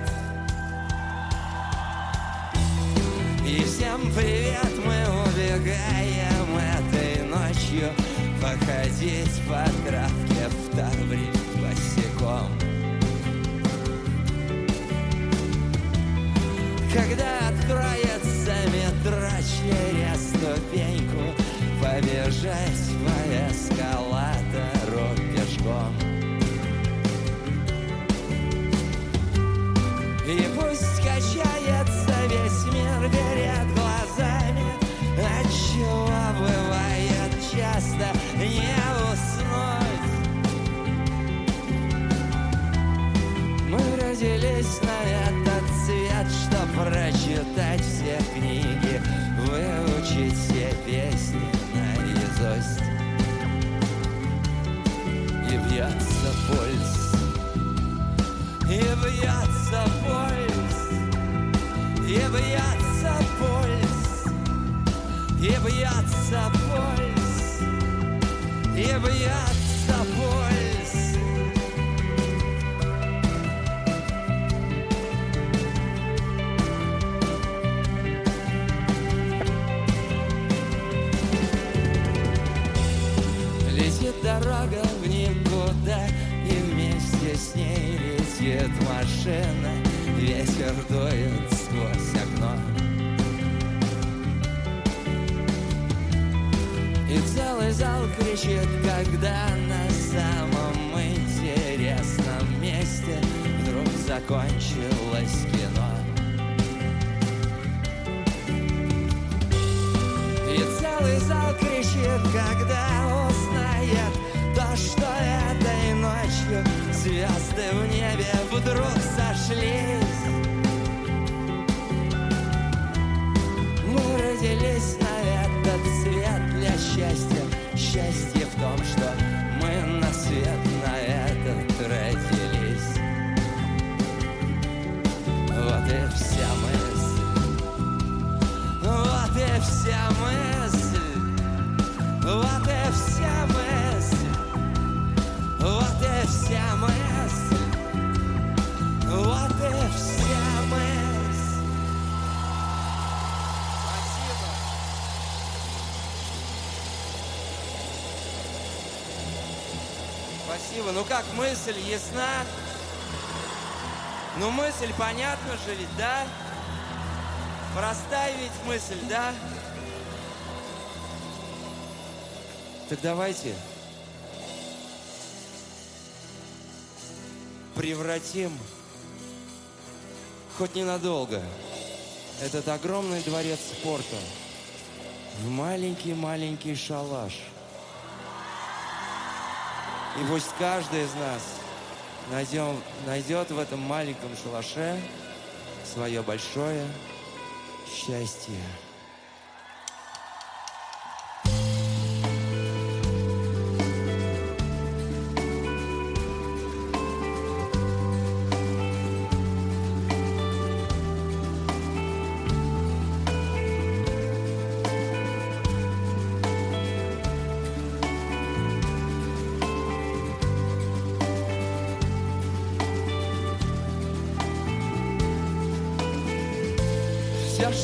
И всем привет, мы убегаем ночью Походить по травке в Таврии босиком. Когда откроется метро через ступеньку Побежать по эскалатору родились на этот свет, чтоб прочитать все книги Выучить все песни наизусть И бьется пульс и бьется пульс, и бьется пульс, и бьется пульс, и бьется пульс. С ней летит машина. Ветер дует сквозь окно. И целый зал кричит, когда на самом интересном месте вдруг закончилось кино. И целый зал кричит, когда узнает то, что ночью звезды в небе вдруг сошлись. Мы родились на этот свет для счастья. Счастье в том, что мы на свет на этот родились. Вот и вся мысль. Вот и вся мысль. Как, мысль ясна? Ну мысль понятна же ведь, да? Простая ведь мысль, да? Так давайте превратим хоть ненадолго этот огромный дворец спорта в маленький-маленький шалаш. И пусть каждый из нас найдем, найдет в этом маленьком шалаше свое большое счастье.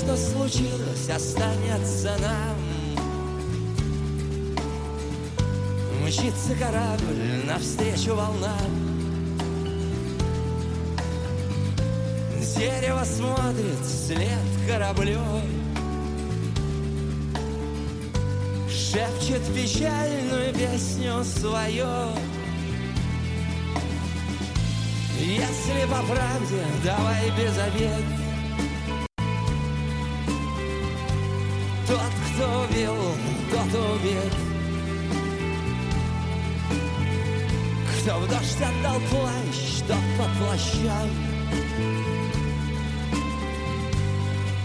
Что случилось, останется нам. Мчится корабль навстречу волнам. Дерево смотрит вслед кораблю. Шепчет печальную песню свою Если по правде, давай без обед убил, тот Кто в дождь отдал плащ, тот под плащом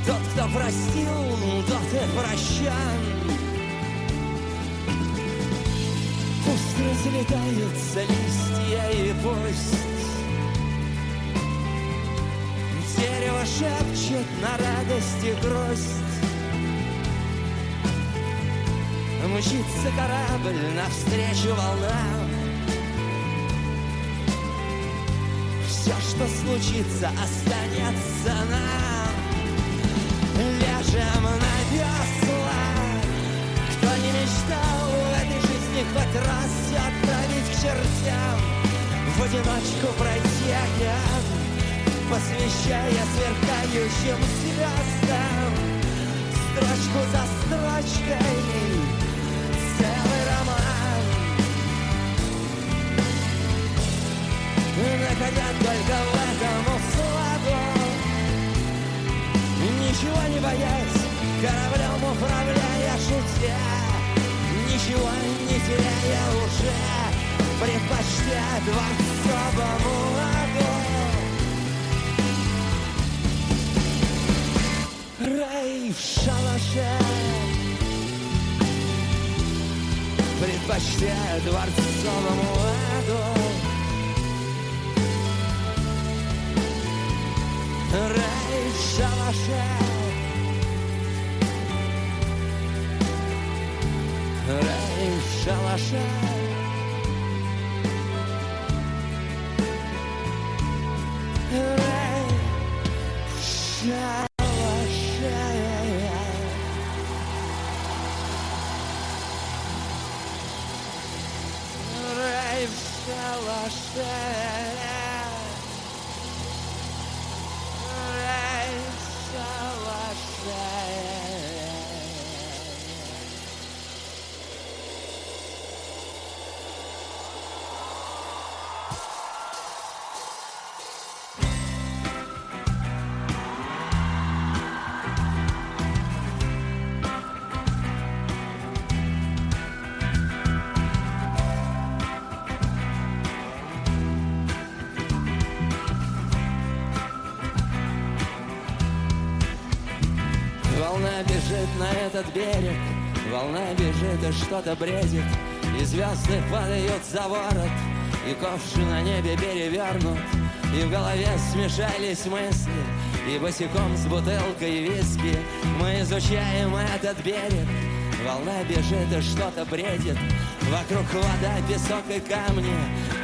Тот, кто простил, тот и прощан Пусть разлетаются листья и пусть Дерево шепчет на радости грусть Мчится корабль навстречу волнам. Все, что случится, останется нам. Ляжем на весла. Кто не мечтал в этой жизни хоть раз отправить к чертям? В одиночку пройти океан Посвящая сверкающим звездам Строчку за строчкой Находя только в этом усладу Ничего не боясь, кораблем управляя шутя. Ничего не теряя уже, предпочтя дворцовому аду Рай в шалаше. Предпочтя дворцовому аду. Рай в шалаше, на этот берег, волна бежит и что-то бредит, И звезды падают за ворот, и ковши на небе перевернут, И в голове смешались мысли, и босиком с бутылкой виски Мы изучаем этот берег, волна бежит и что-то бредит, Вокруг вода, песок и камни,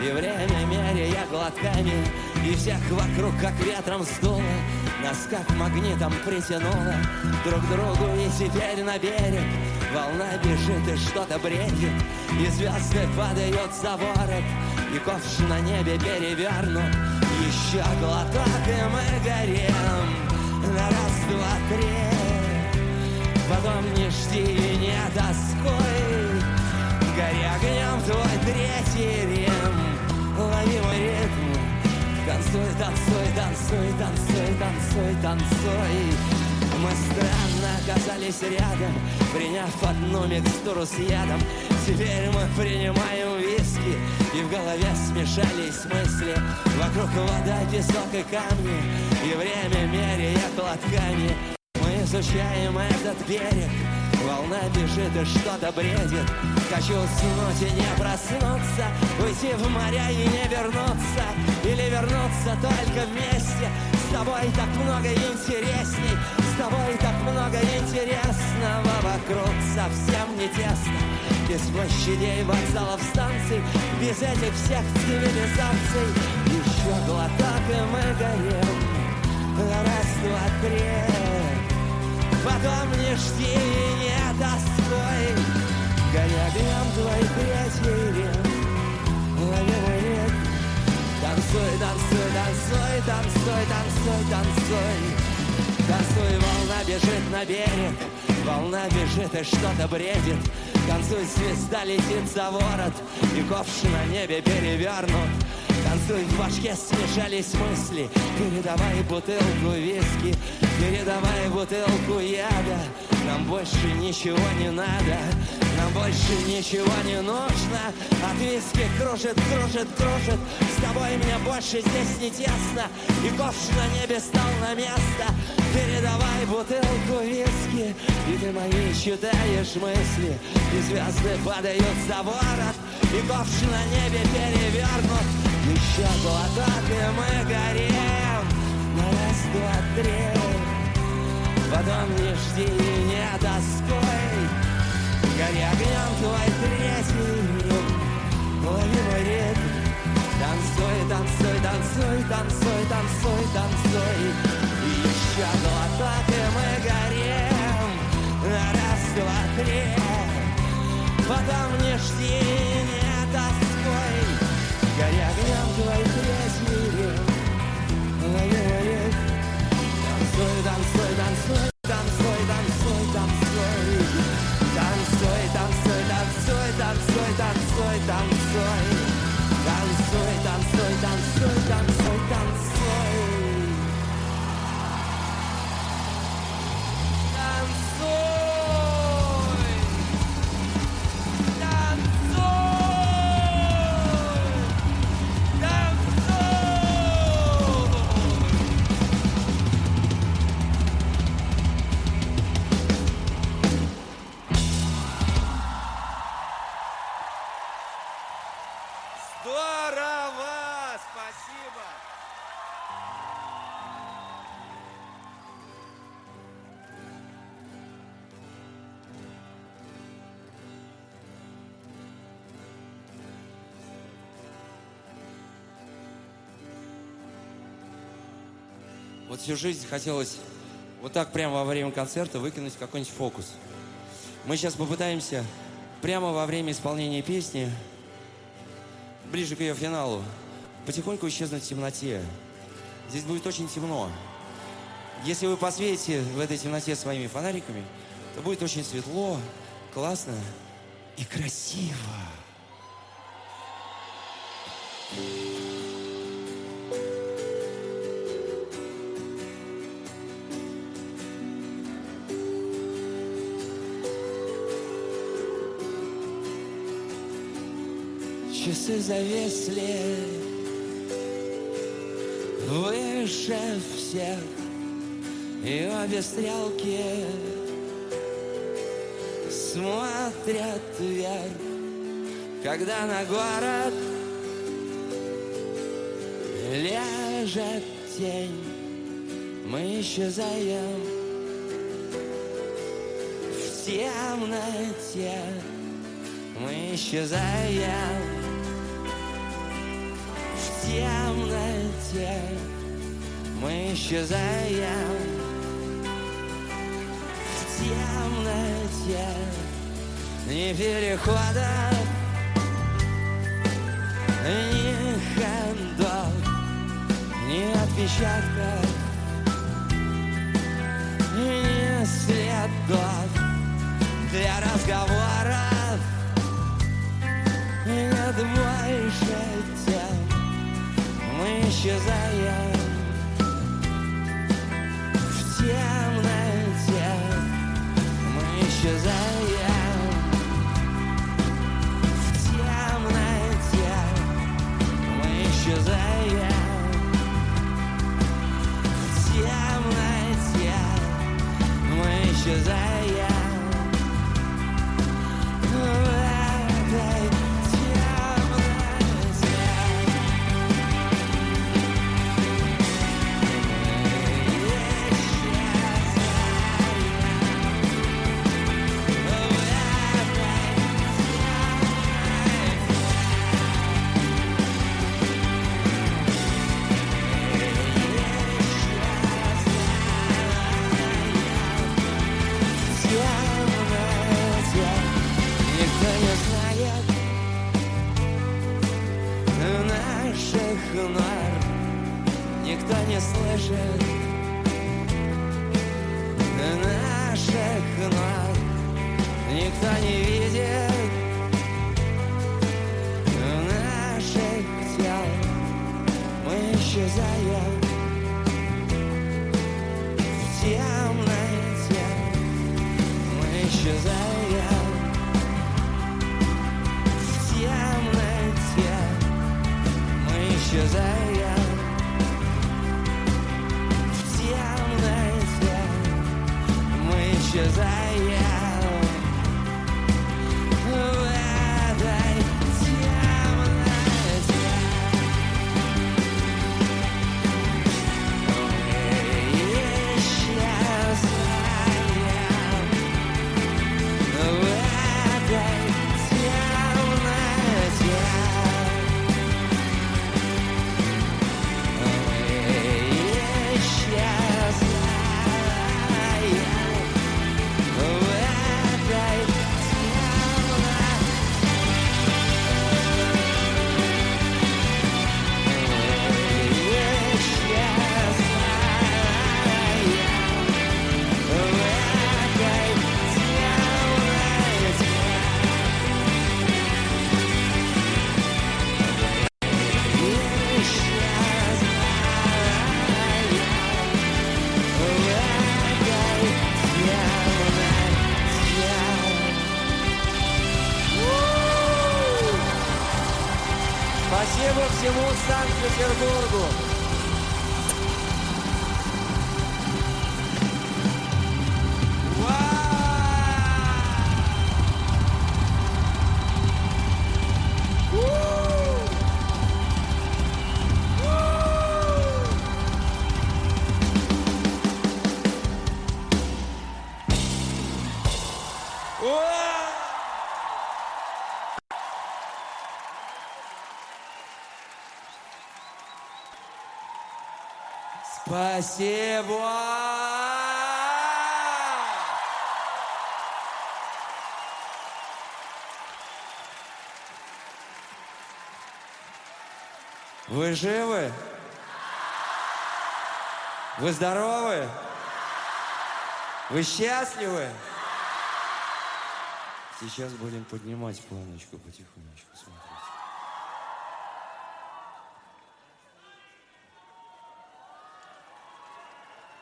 и время меряя глотками, И всех вокруг как ветром сдуло, нас как магнитом притянуло Друг к другу и теперь на берег. Волна бежит и что-то бредит И звезды падают за ворот И ковш на небе перевернут. Еще глоток и мы горем На раз, два, три. Потом не жди и не тоскуй Гори огнем твой третий рем. Лови мой ритм Танцуй, танцуй, танцуй, танцуй, танцуй, танцуй. Мы странно оказались рядом Приняв одну микстуру с ядом. Теперь мы принимаем виски И в голове смешались мысли. Вокруг вода, песок и камни И время меряя глотками Мы изучаем этот берег Волна бежит и что-то бредит. Хочу уснуть и не проснуться Уйти в моря и не вернуться. Или вернуться только вместе. С тобой так много интересней С тобой так много интересного Вокруг. Совсем не тесно. Без площадей, вокзалов, станций Без этих всех цивилизаций. Еще глоток и мы горем Раз, два, три Потом не жди и не тоской Гони огнем твой третий рем Лови ритм Танцуй, танцуй, танцуй, танцуй, танцуй, танцуй. Танцуй, волна бежит на берег Волна бежит и что-то бредит. Танцуй, звезда летит за ворот И ковш на небе перевернут Танцуй, в башке смешались мысли. Передавай бутылку виски Передавай бутылку яда. Нам больше ничего не надо Нам больше ничего не нужно. От виски кружит, кружит, кружит. С тобой мне больше здесь не тесно. И ковш на небе стал на место. Передавай бутылку виски И ты мои читаешь мысли. И звезды падают за ворот И ковш на небе перевернут Еще глоток и мы горим На раз, два, три. Потом не жди не тоской. Гори огнем твой третий Лови мой ритм. Танцуй, танцуй, танцуй, танцуй, танцуй, танцуй. Еще глоток, и мы горим На раз, два, три. Потом не жди не танцуй, танцуй, танцуй, Вот всю жизнь хотелось вот так прямо во время концерта выкинуть какой-нибудь фокус. Мы сейчас попытаемся прямо во время исполнения песни ближе к ее финалу, потихоньку исчезнуть в темноте. Здесь будет очень темно. Если вы посветите в этой темноте своими фонариками, то будет очень светло, классно и красиво. Часы завесли. Выше всех И обе стрелки. Смотрят вверх Когда на город ляжет тень. Мы исчезаем в темноте. Мы исчезаем темноте мы исчезаем. В темноте ни переходов, ни ходов, ни отпечатков, ни следов для разговоров мы исчезаем в темноте. Мы исчезаем в темноте. Мы исчезаем в темноте. Мы исчезаем Спасибо всему Санкт-Петербургу. Спасибо! Вы живы? Вы здоровы? Вы счастливы? Сейчас будем поднимать планочку потихонечку, смотрите.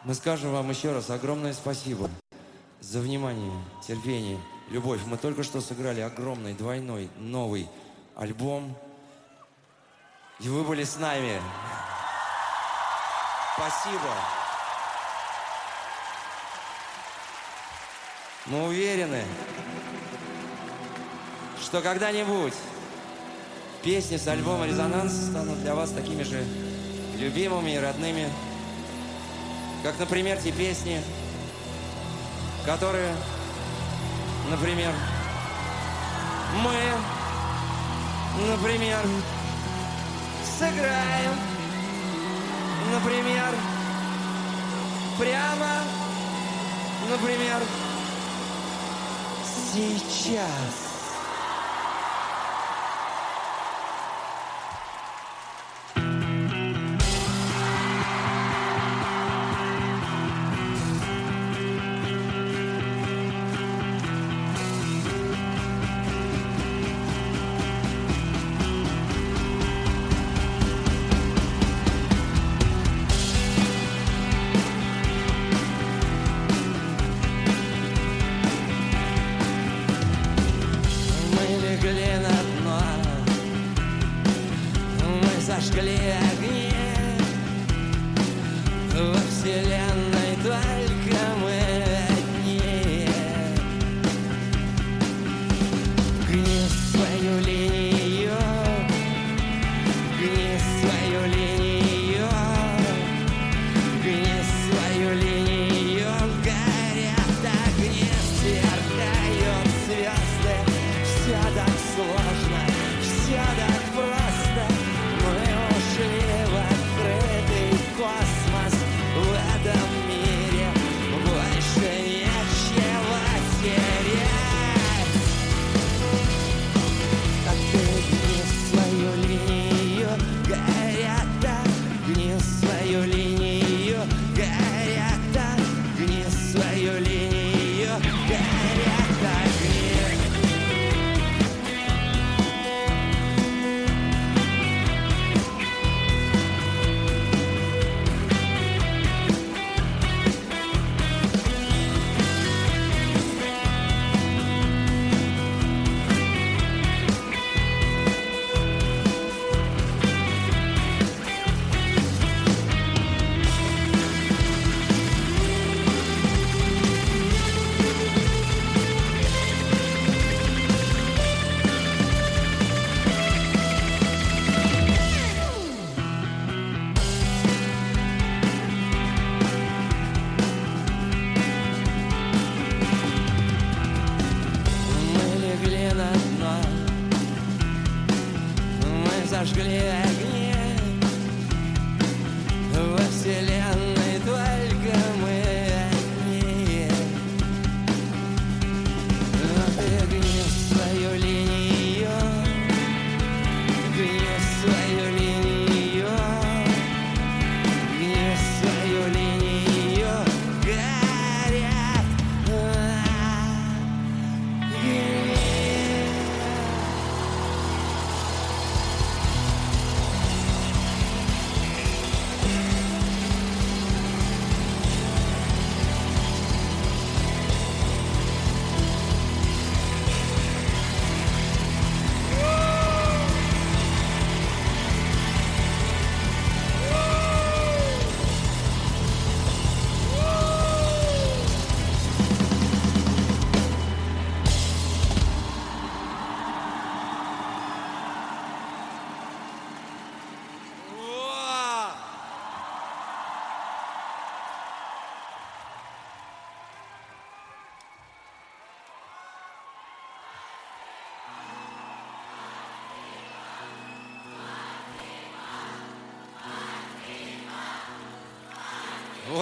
Мы скажем вам еще раз огромное спасибо за внимание, терпение, любовь. Мы только что сыграли огромный, двойной, новый альбом. И вы были с нами. Спасибо. Мы уверены, что когда-нибудь песни с альбома «Резонанс» станут для вас такими же любимыми и родными, как, например, те песни, которые, например, мы, например, сыграем, например, прямо, например, сейчас.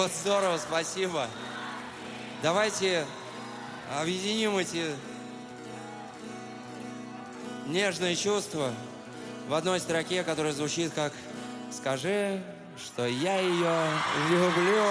Вот здорово, спасибо. Давайте объединим эти нежные чувства в одной строке, которая звучит как «Скажи, что я ее люблю».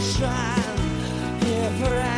shrine here forever.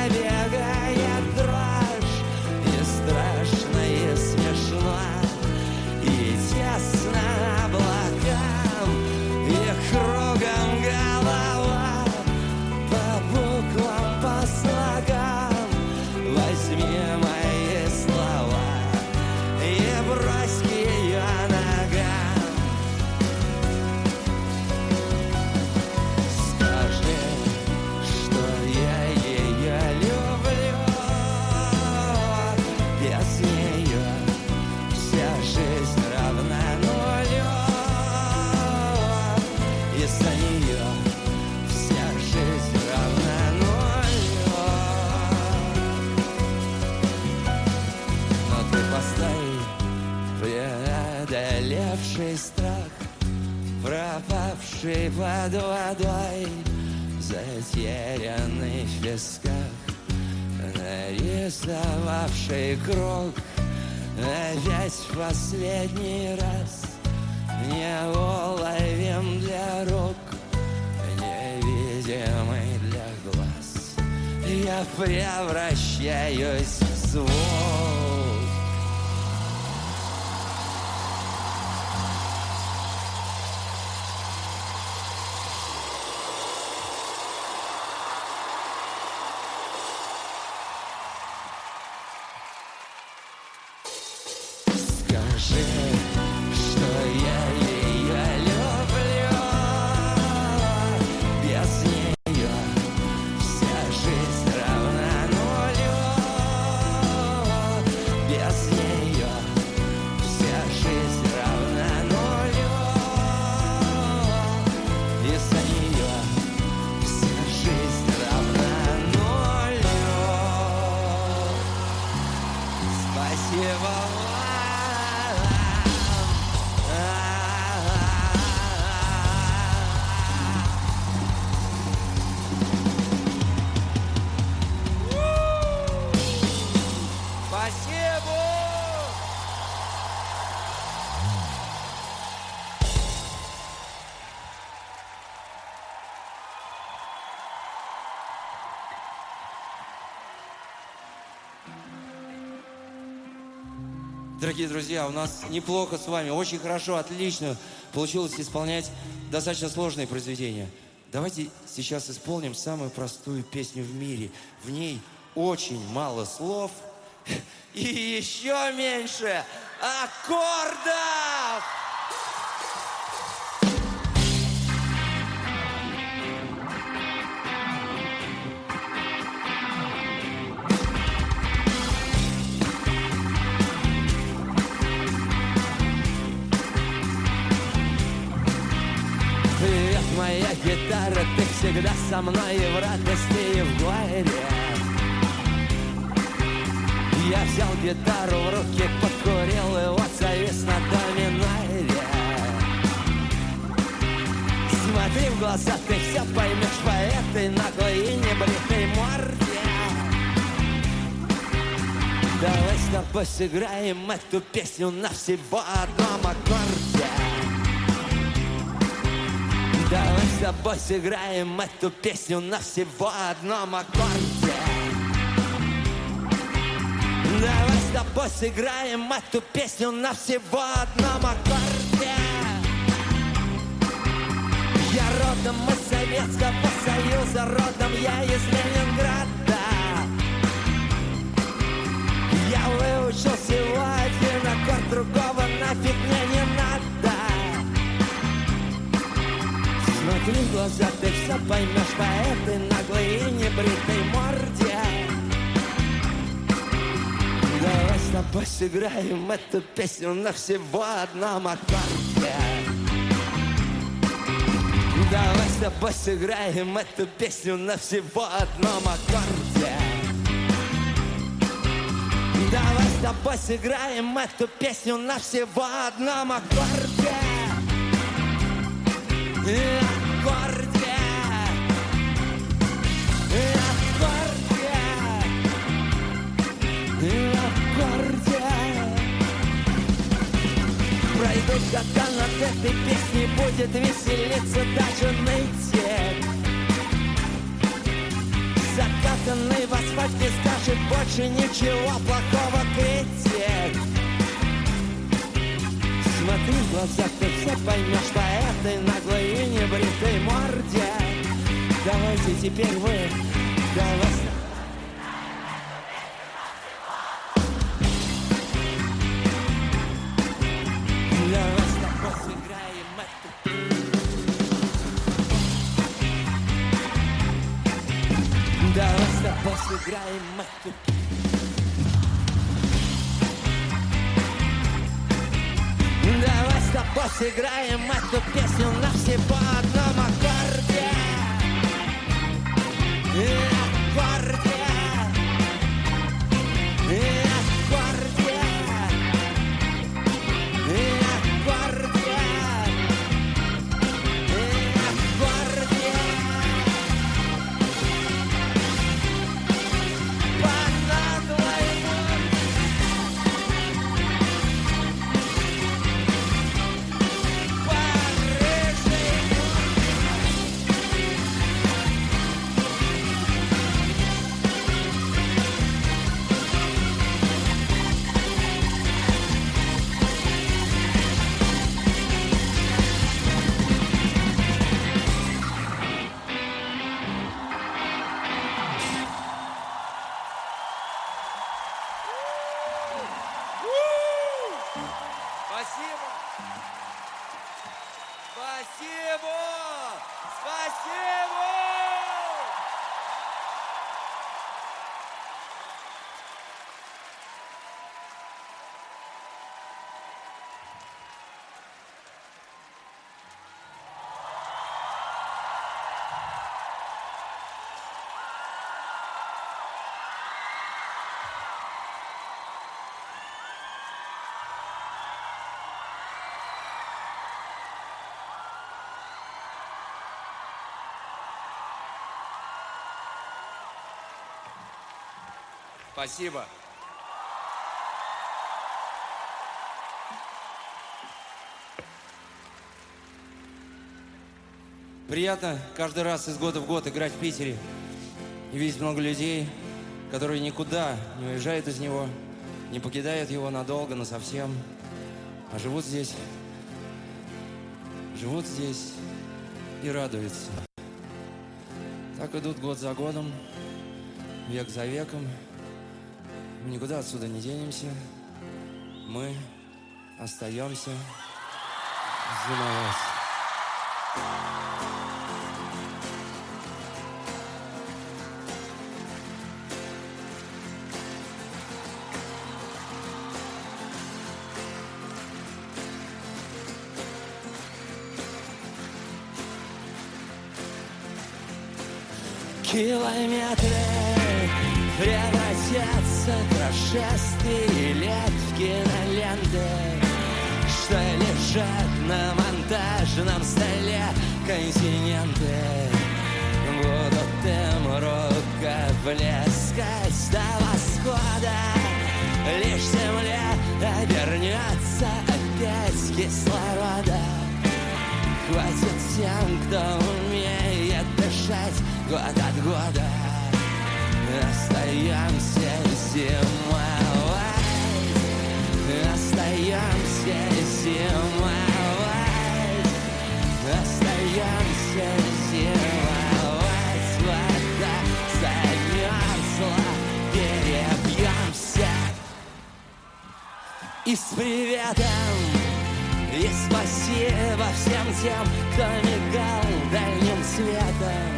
Под водой, затерянный в песках, нарисовавший круг, опять в последний раз не уловим для рук, невидимый для глаз. Я превращаюсь в звук. Дорогие друзья, у нас неплохо с вами, очень хорошо, отлично получилось исполнять достаточно сложные произведения. Давайте сейчас исполним самую простую песню в мире. В ней очень мало слов и еще меньше аккордов! Гитара, ты всегда со мной и в радости, и в горе. Я взял гитару в руки, подкурил и вот завис на доминаре. Смотри в глаза, ты все поймешь по этой наглой и небритой морде. Давай с тобой сыграем эту песню на всего одном аккорде. Давай тобой сыграем эту песню на всего одном аккорде. Давай с тобой сыграем эту песню на всего одном аккорде. Я родом из Советского Союза, родом я из Ленинграда. Я выучил всего один аккорд, другого нафиг мне не надо Смотри в глаза, ты все поймешь по этой наглой и небритой морде. Давай с тобой сыграем эту песню на всего одном аккорде. Давай с тобой сыграем эту песню на всего одном аккорде. Давай с тобой сыграем эту песню на всего одном аккорде. Аккорде Года над этой песней Будет веселиться даже нытик Закатанный в асфальте Скажет больше ничего плохого критик Смотри в глаза, ты все поймешь По этой наглой и небритой морде. Давайте теперь вы Давай с Давай с тобой сыграем эту тобой сыграем эту песню на всего одном аккорде. Аккорде Спасибо. Приятно каждый раз из года в год играть в Питере и видеть много людей, которые никуда не уезжают из него, не покидают его надолго, но совсем, а живут здесь, живут здесь и радуются. Так идут год за годом, век за веком. Мы никуда отсюда не денемся. Мы остаемся зимовать. Километры превратятся прошествий лет в киноленты, что лежат на монтажном столе континенты. Будут им рукоплескать до восхода, лишь земля обернется опять кислорода. хватит тем, кто умеет дышать год от года. Остаемся зимовать, остаемся зимовать, остаемся зимовать. Вода замерзла, перебьемся. И с приветом, и спасибо всем тем, кто мигал дальним светом,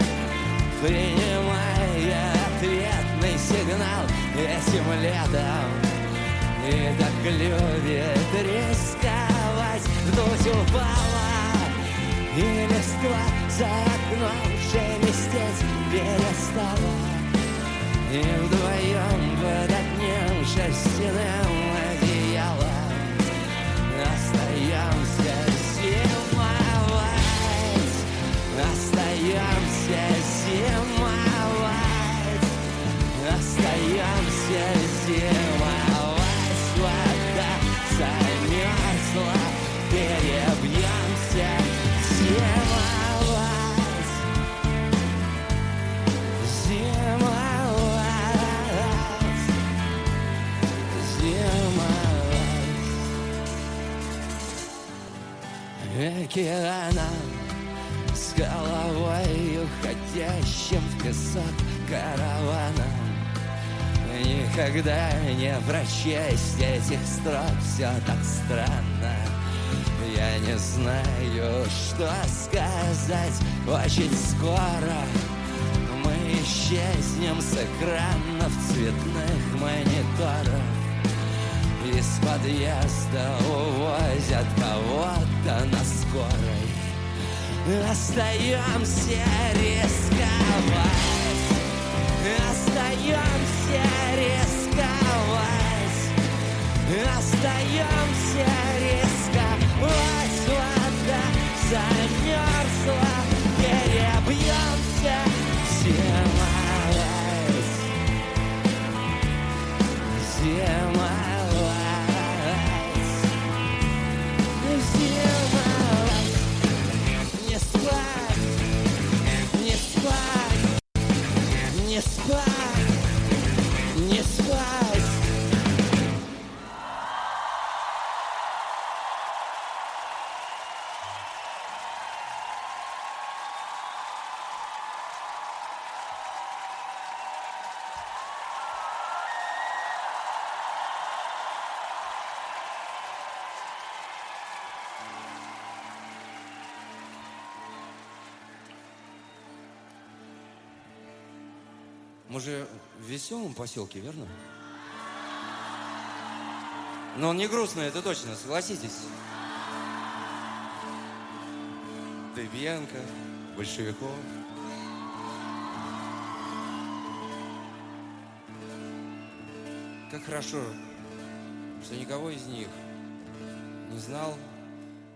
принимая ответный сигнал этим летом. И так любит рисковать, вдуть упала, и листва за окном шелестеть перестала. И вдвоем под одним шерстяным одеялом Остаемся зимовать Остаемся зимовать Остаемся зимовать Океаном с головой уходящим в песок караваном Никогда не прочесть этих строк, все так странно. Я не знаю, что сказать. Очень скоро мы исчезнем с экранов цветных мониторов. Из подъезда увозят кого-то на скорой Остаемся рисковать Остаемся рисковать Остаемся рисковать Вода замерзла. Перебьемся Зимовать не спать, веселом поселке, верно? Но он не грустный, это точно, согласитесь. Дыбенко, большевиков. Как хорошо, что никого из них не знал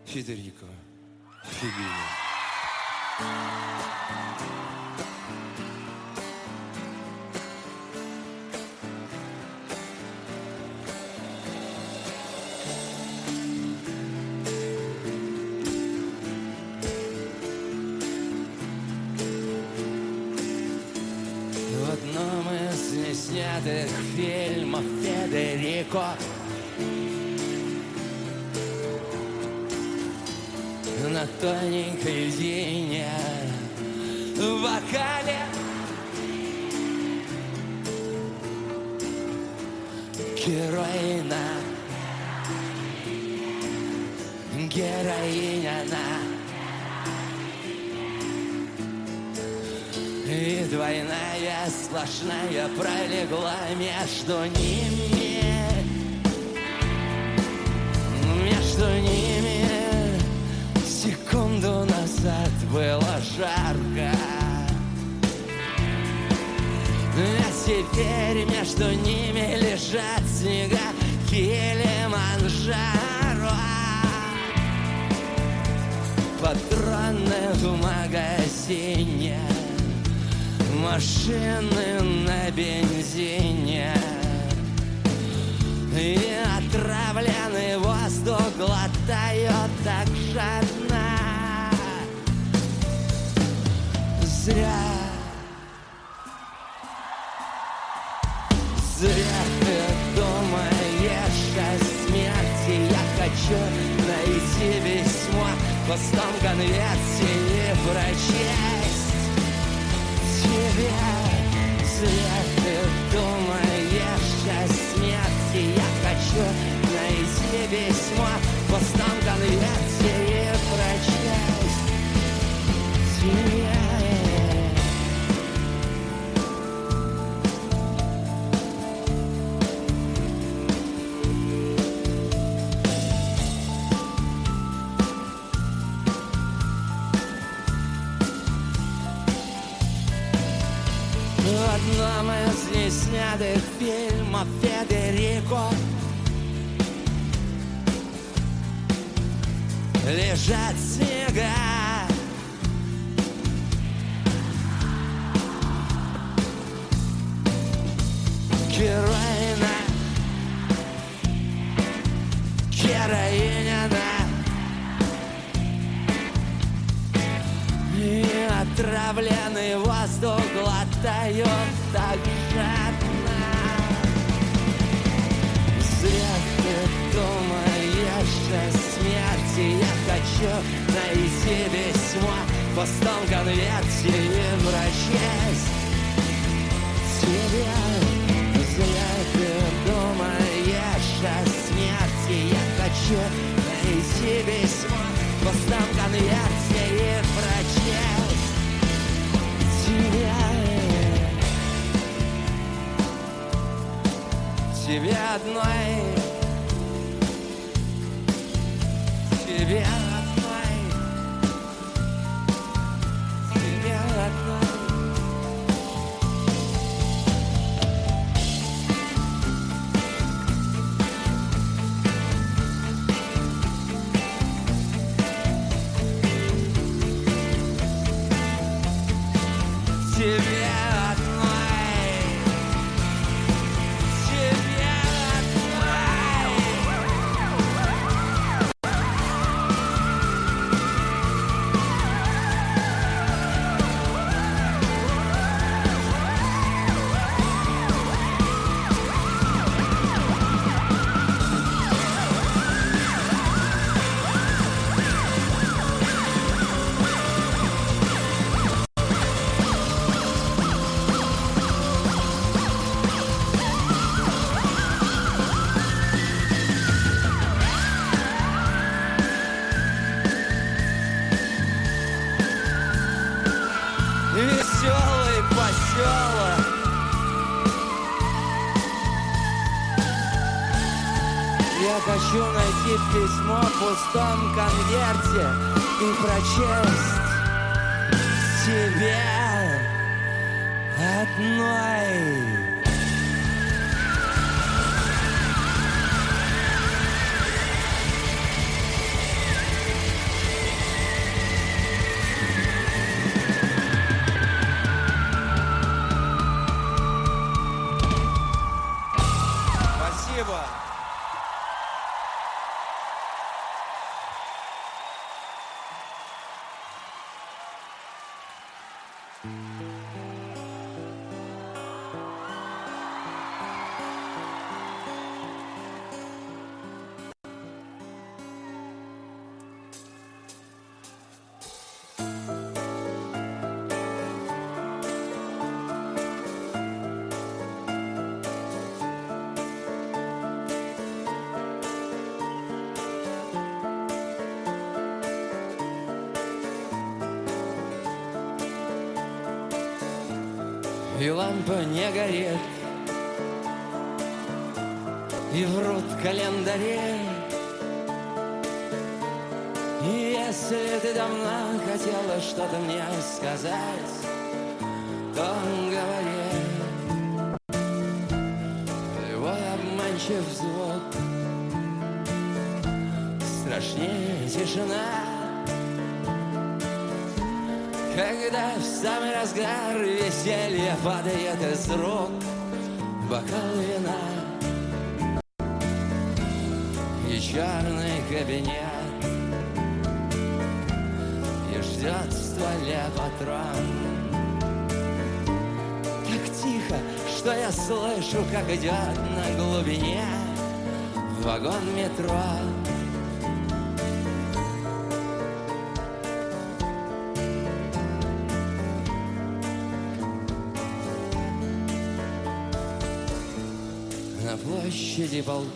Федерико Феллини. Сплошная пролегла между ними. Между ними. Секунду назад было жарко. А теперь между ними лежат снега Килиманджаро Машины на бензине. И отравленный воздух глотают так жадно. Зря. Зря ты думаешь о смерти. Я хочу найти весьма в пустом конверте И прочесть тебя Зря ты думаешь смерти Я хочу найти весьма в пустом конверте И прочесть хочу найти весьма в пустом конверте И прочесть. Тебя Зря ты думаешь о смерти Я хочу найти весьма в пустом конверте И прочесть. Тебя Тебя одной. Тебя письмо в пустом конверте И прочесть тебе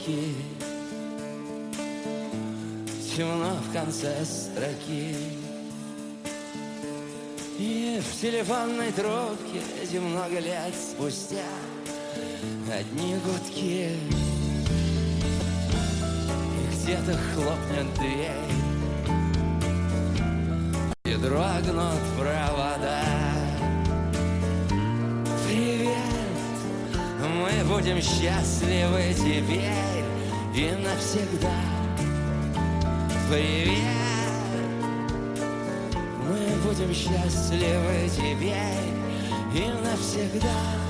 полки Темно в конце строки. И в телефонной трубке Немного лет спустя Одни гудки. И где-то хлопнет дверь. И дрогнут провода. Привет, мы будем счастливы теперь и навсегда. Привет, мы будем счастливы теперь и навсегда.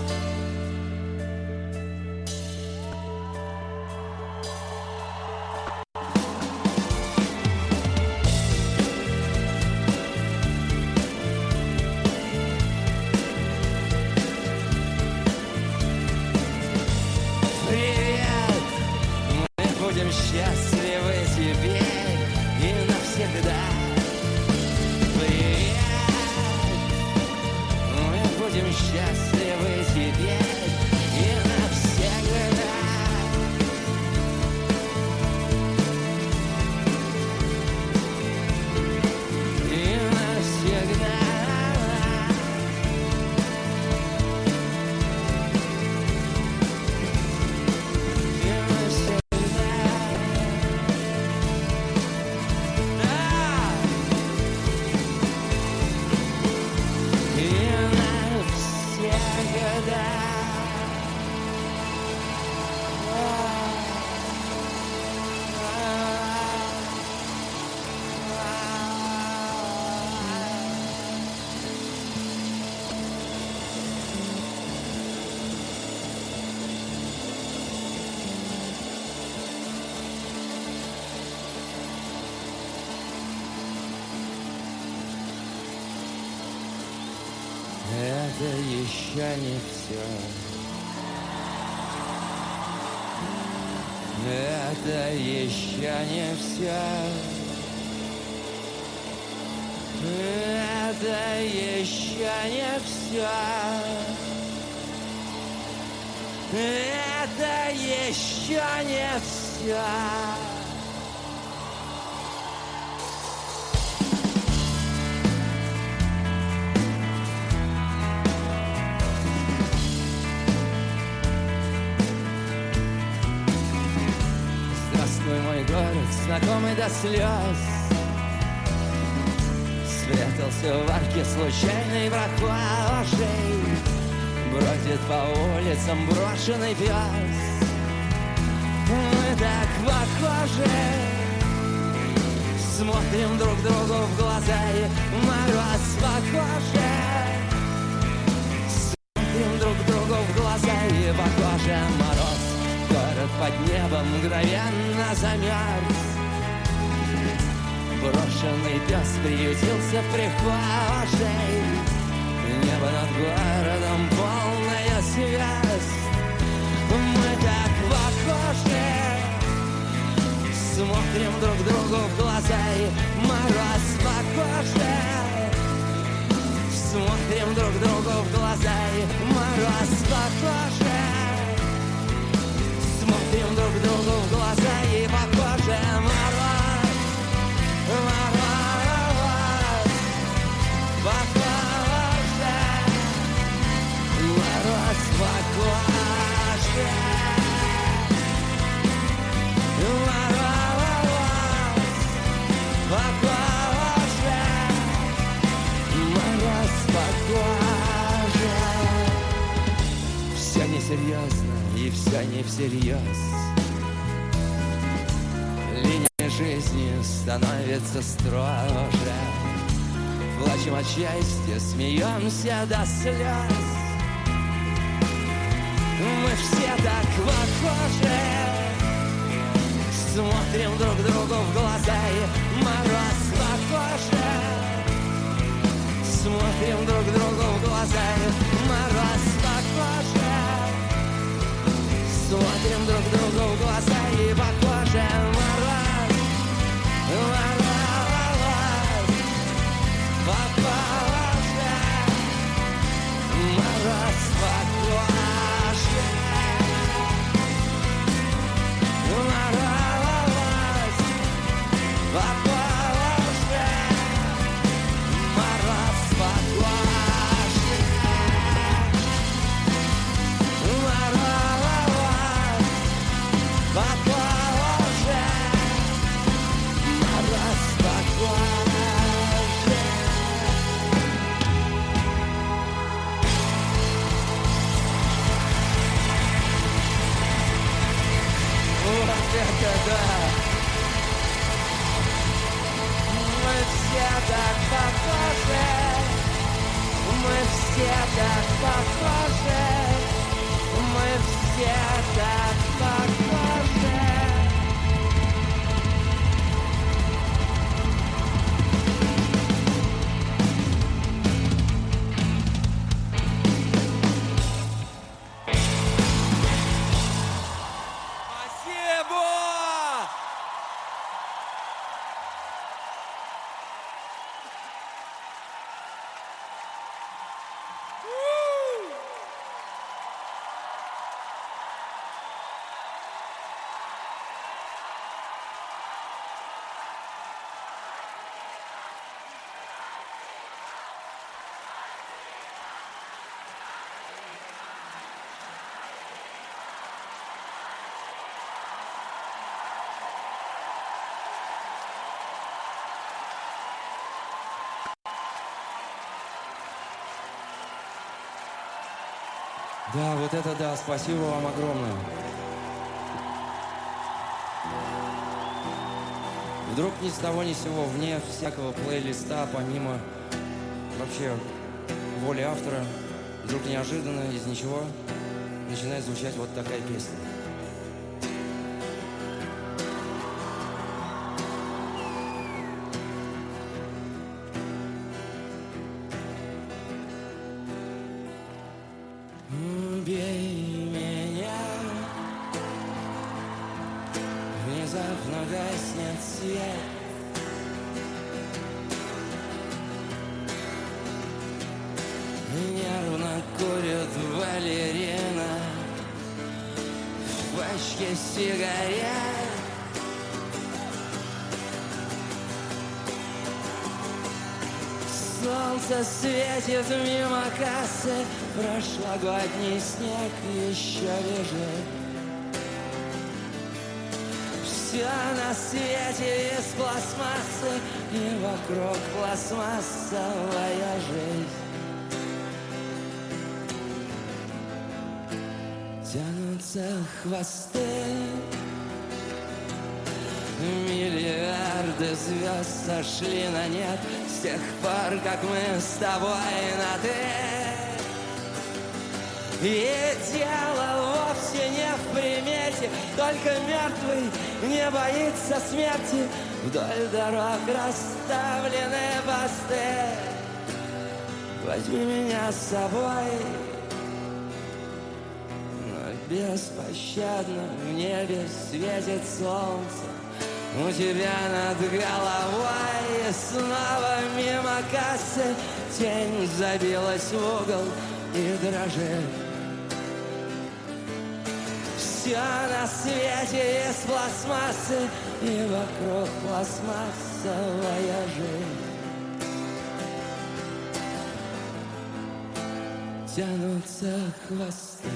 До слез. Спрятался в арке случайный прохожий. Бродит по улицам брошенный пес. Мы так похожи. Смотрим друг другу в глаза и мороз похожи Смотрим друг другу в глаза и похоже мороз. Город под небом мгновенно замерз Брошенный пес приютился в прихожей. Небо над городом полное звезд Мы так похожи Смотрим друг другу в глаза и мороз похожи Смотрим друг другу в глаза и мороз похожи Смотрим Все несерьезно и все не всерьез. Линия жизни становится строже. Плачем от счастья, смеемся до слез. Мы все так похожи Смотрим друг другу в глаза и мороз похоже Смотрим друг другу в глаза и мороз I think I'm drunk. Да, вот это да, спасибо вам огромное. Вдруг ни с того ни с сего, вне всякого плейлиста, помимо вообще воли автора, вдруг неожиданно из ничего начинает звучать вот такая песня. На свете из пластмассы И вокруг пластмассовая жизнь. Тянутся хвосты Миллиарды звезд сошли на нет С тех пор, как мы с тобой на «ты» И дело вовсе не в примете Только мертвый не боится смерти. Вдоль дорог расставлены посты Возьми меня с собой Но беспощадно в небе светит солнце. У тебя над головой снова мимо кассы. Тень забилась в угол и дрожит все на свете из пластмассы И вокруг пластмассовая жизнь. Тянутся хвосты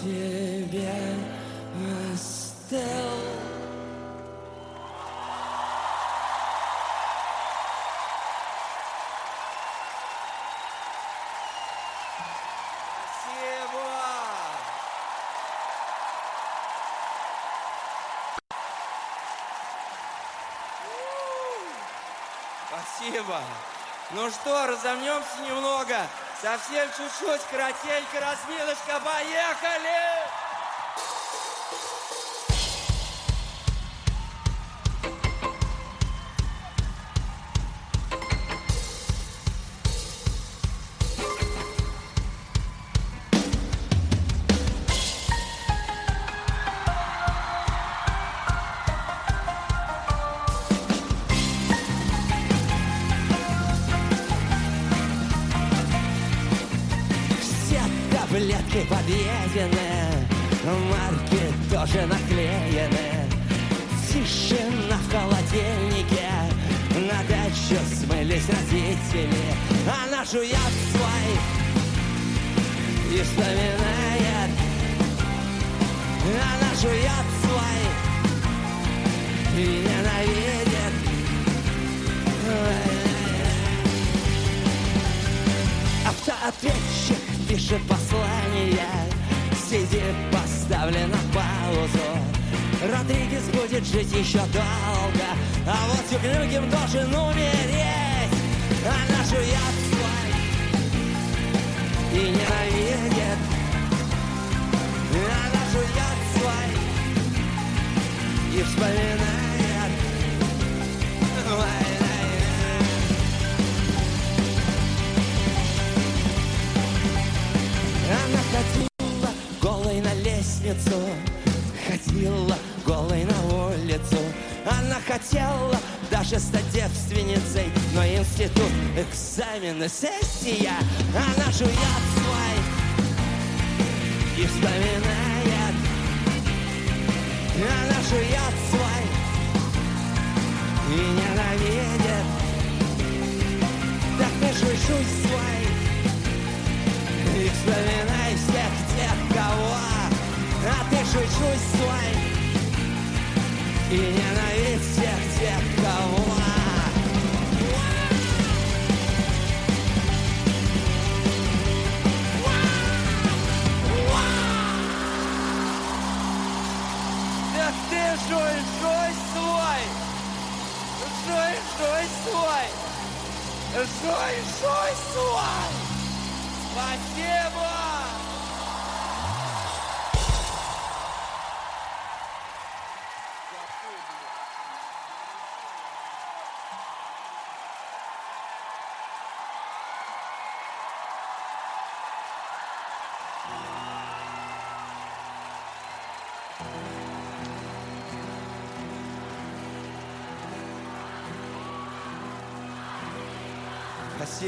к тебе остыл. Спасибо! Ну что, разомнемся немного. Совсем чуть-чуть, коротенько, разминочка. Поехали!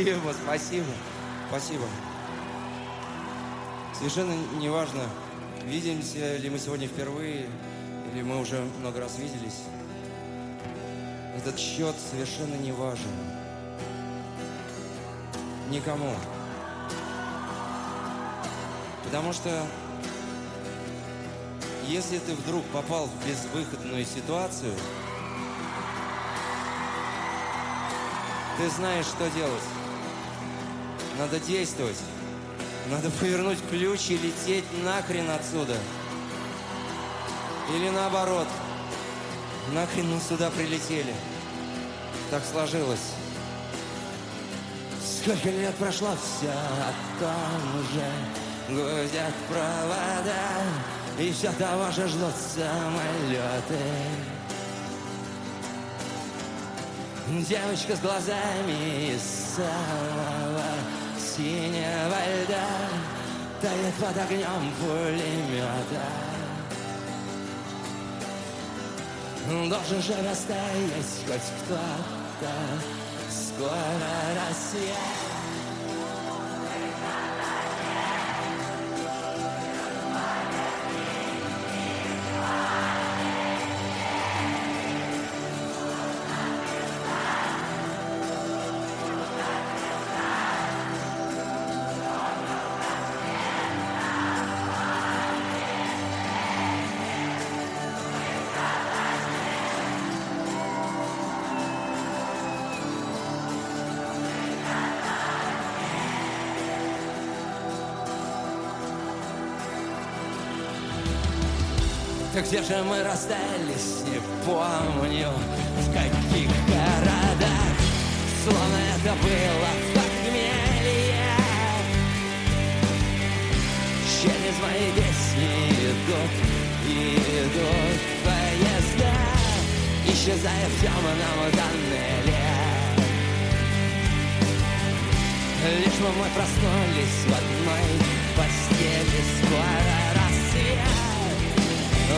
Спасибо, спасибо, спасибо. Совершенно неважно, видимся ли мы сегодня впервые, или мы уже много раз виделись. Этот счет совершенно не важен. Никому. Потому что если ты вдруг попал в безвыходную ситуацию, ты знаешь, что делать. Надо действовать. Надо повернуть ключ и лететь нахрен отсюда. Или наоборот. Нахрен мы сюда прилетели. Так сложилось. Сколько лет прошло, все о том же Гудят провода И все того же ждут самолеты Девочка с глазами из самого синего льда Тает под огнем пулемета Должен же растаять хоть кто-то Скоро рассвет Где же мы расстались, не помню В каких городах. Словно это было похмелье Через мои песни идут идут поезда. Исчезая в темном тоннеле. Лишь мы вновь проснулись в одной постели Скоро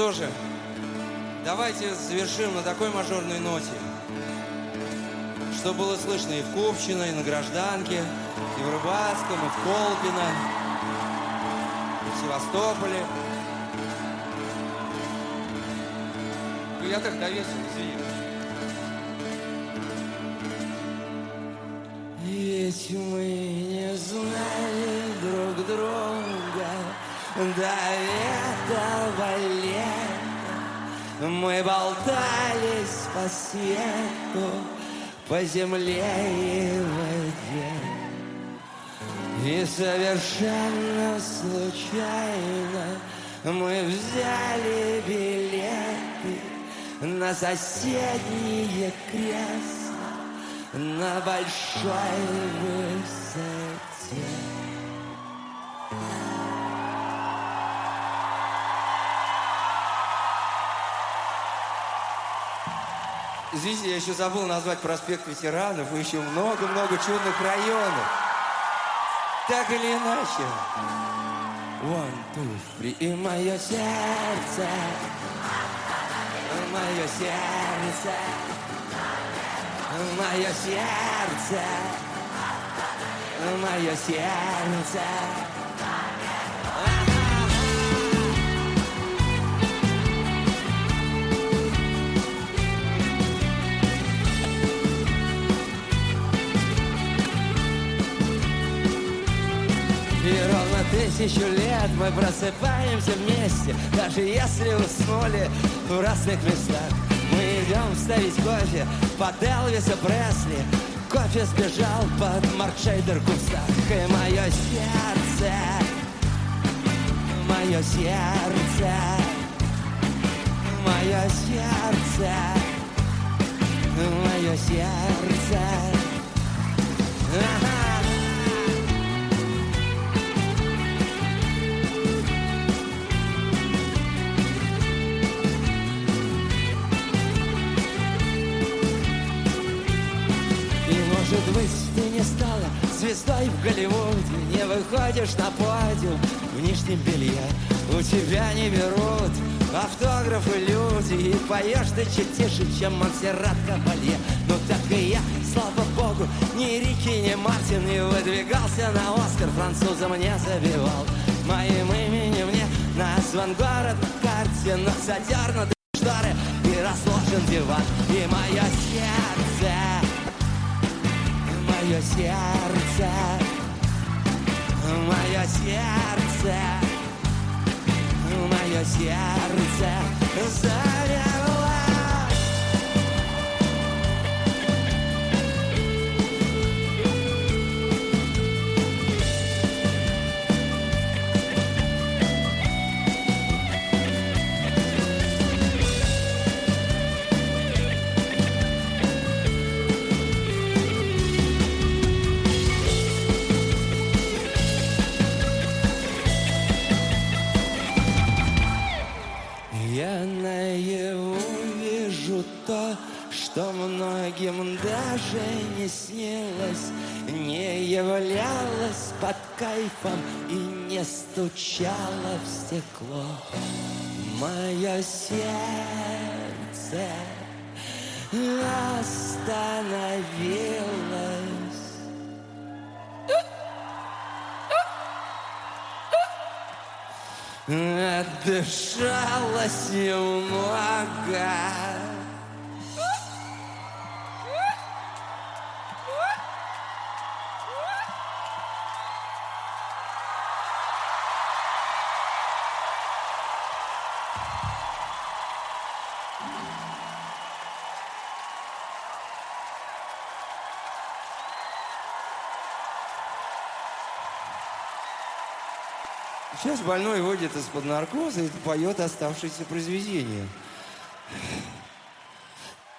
что же, давайте завершим на такой мажорной ноте, что было слышно и в Купчино, и на Гражданке, и в Рыбацком, и в Колпино, и в Севастополе. Ну, я так довесил, извини. Ведь мы не знали друг друга до этого Мы болтались по свету, по земле и воде И совершенно случайно мы взяли билеты на соседние кресла на большой высоте. Извините, я еще забыл назвать проспект ветеранов и еще много-много чудных районов. Так или иначе. One, two, three, и мое сердце, мое сердце, мое сердце, мое сердце. Тысячу лет мы просыпаемся вместе Даже если уснули в разных местах. Мы идем ставить кофе под Элвиса Пресли. Кофе сбежал под Маркшейдер кустах И мое сердце, мое сердце Мое сердце, мое сердце. Ага. Звездой в Голливуде Не выходишь на подиум. В нижнем белье У тебя не берут автографы люди. И поешь ты чуть тише, чем Монсеррат Кабалье. Ну так и я, слава богу, ни Рики, ни Мартин Не выдвигался на Оскар, французам не забивал. Моим именем мне назван город. На карте Но задернуты шторы и расложен диван. И мое сердце мое сердце, мое сердце, мое сердце замерло. Под кайфом и не стучало в стекло. Мое сердце остановилось. Отдышалась немного. Сейчас больной выйдет из-под наркоза и поет оставшееся произведение.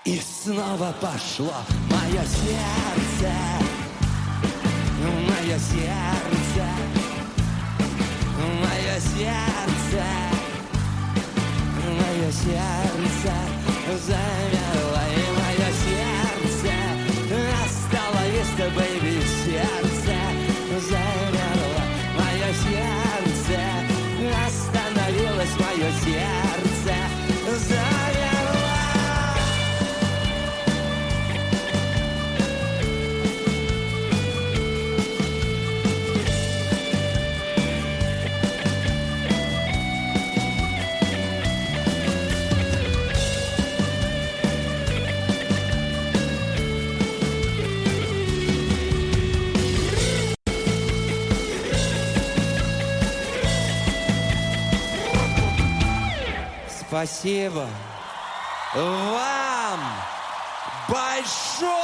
И снова пошло мое сердце, мое сердце, мое сердце, мое сердце замерло, Спасибо вам большое!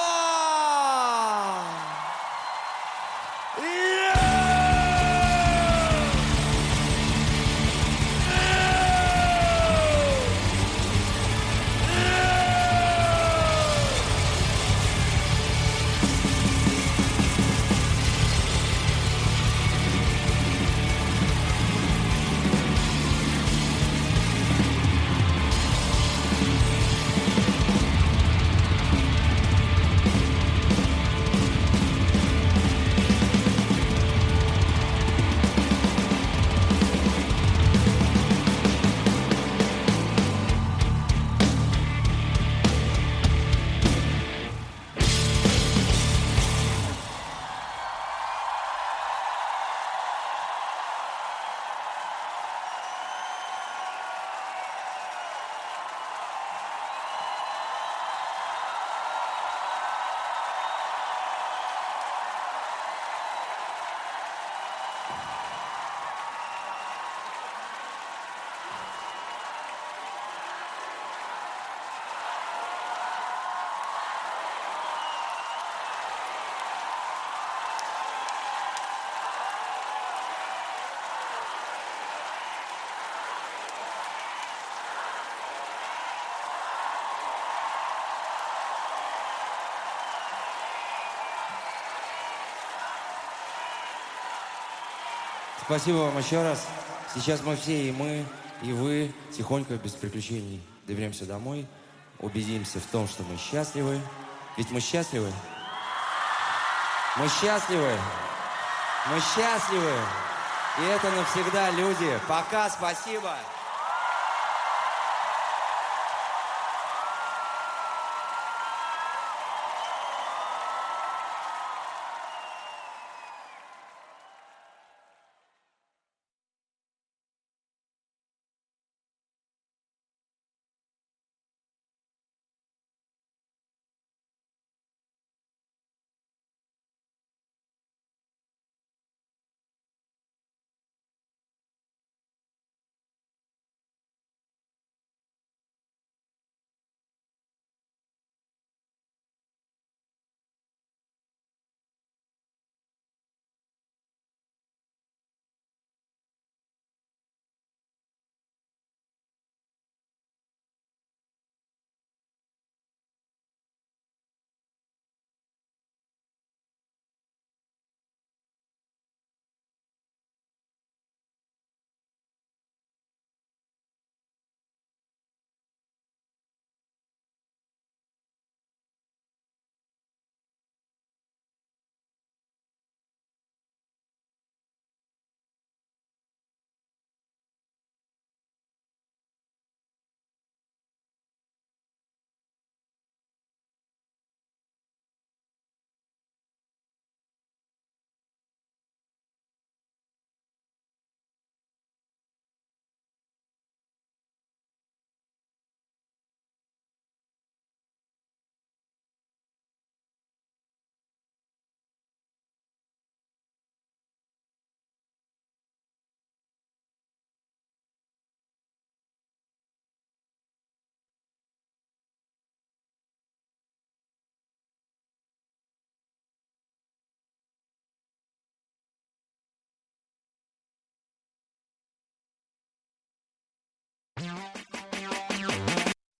Спасибо вам еще раз. Сейчас мы все, и мы, и вы, тихонько, без приключений, доберемся домой, убедимся в том, что мы счастливы. Ведь мы счастливы. Мы счастливы. Мы счастливы. И это навсегда, люди. Пока, спасибо.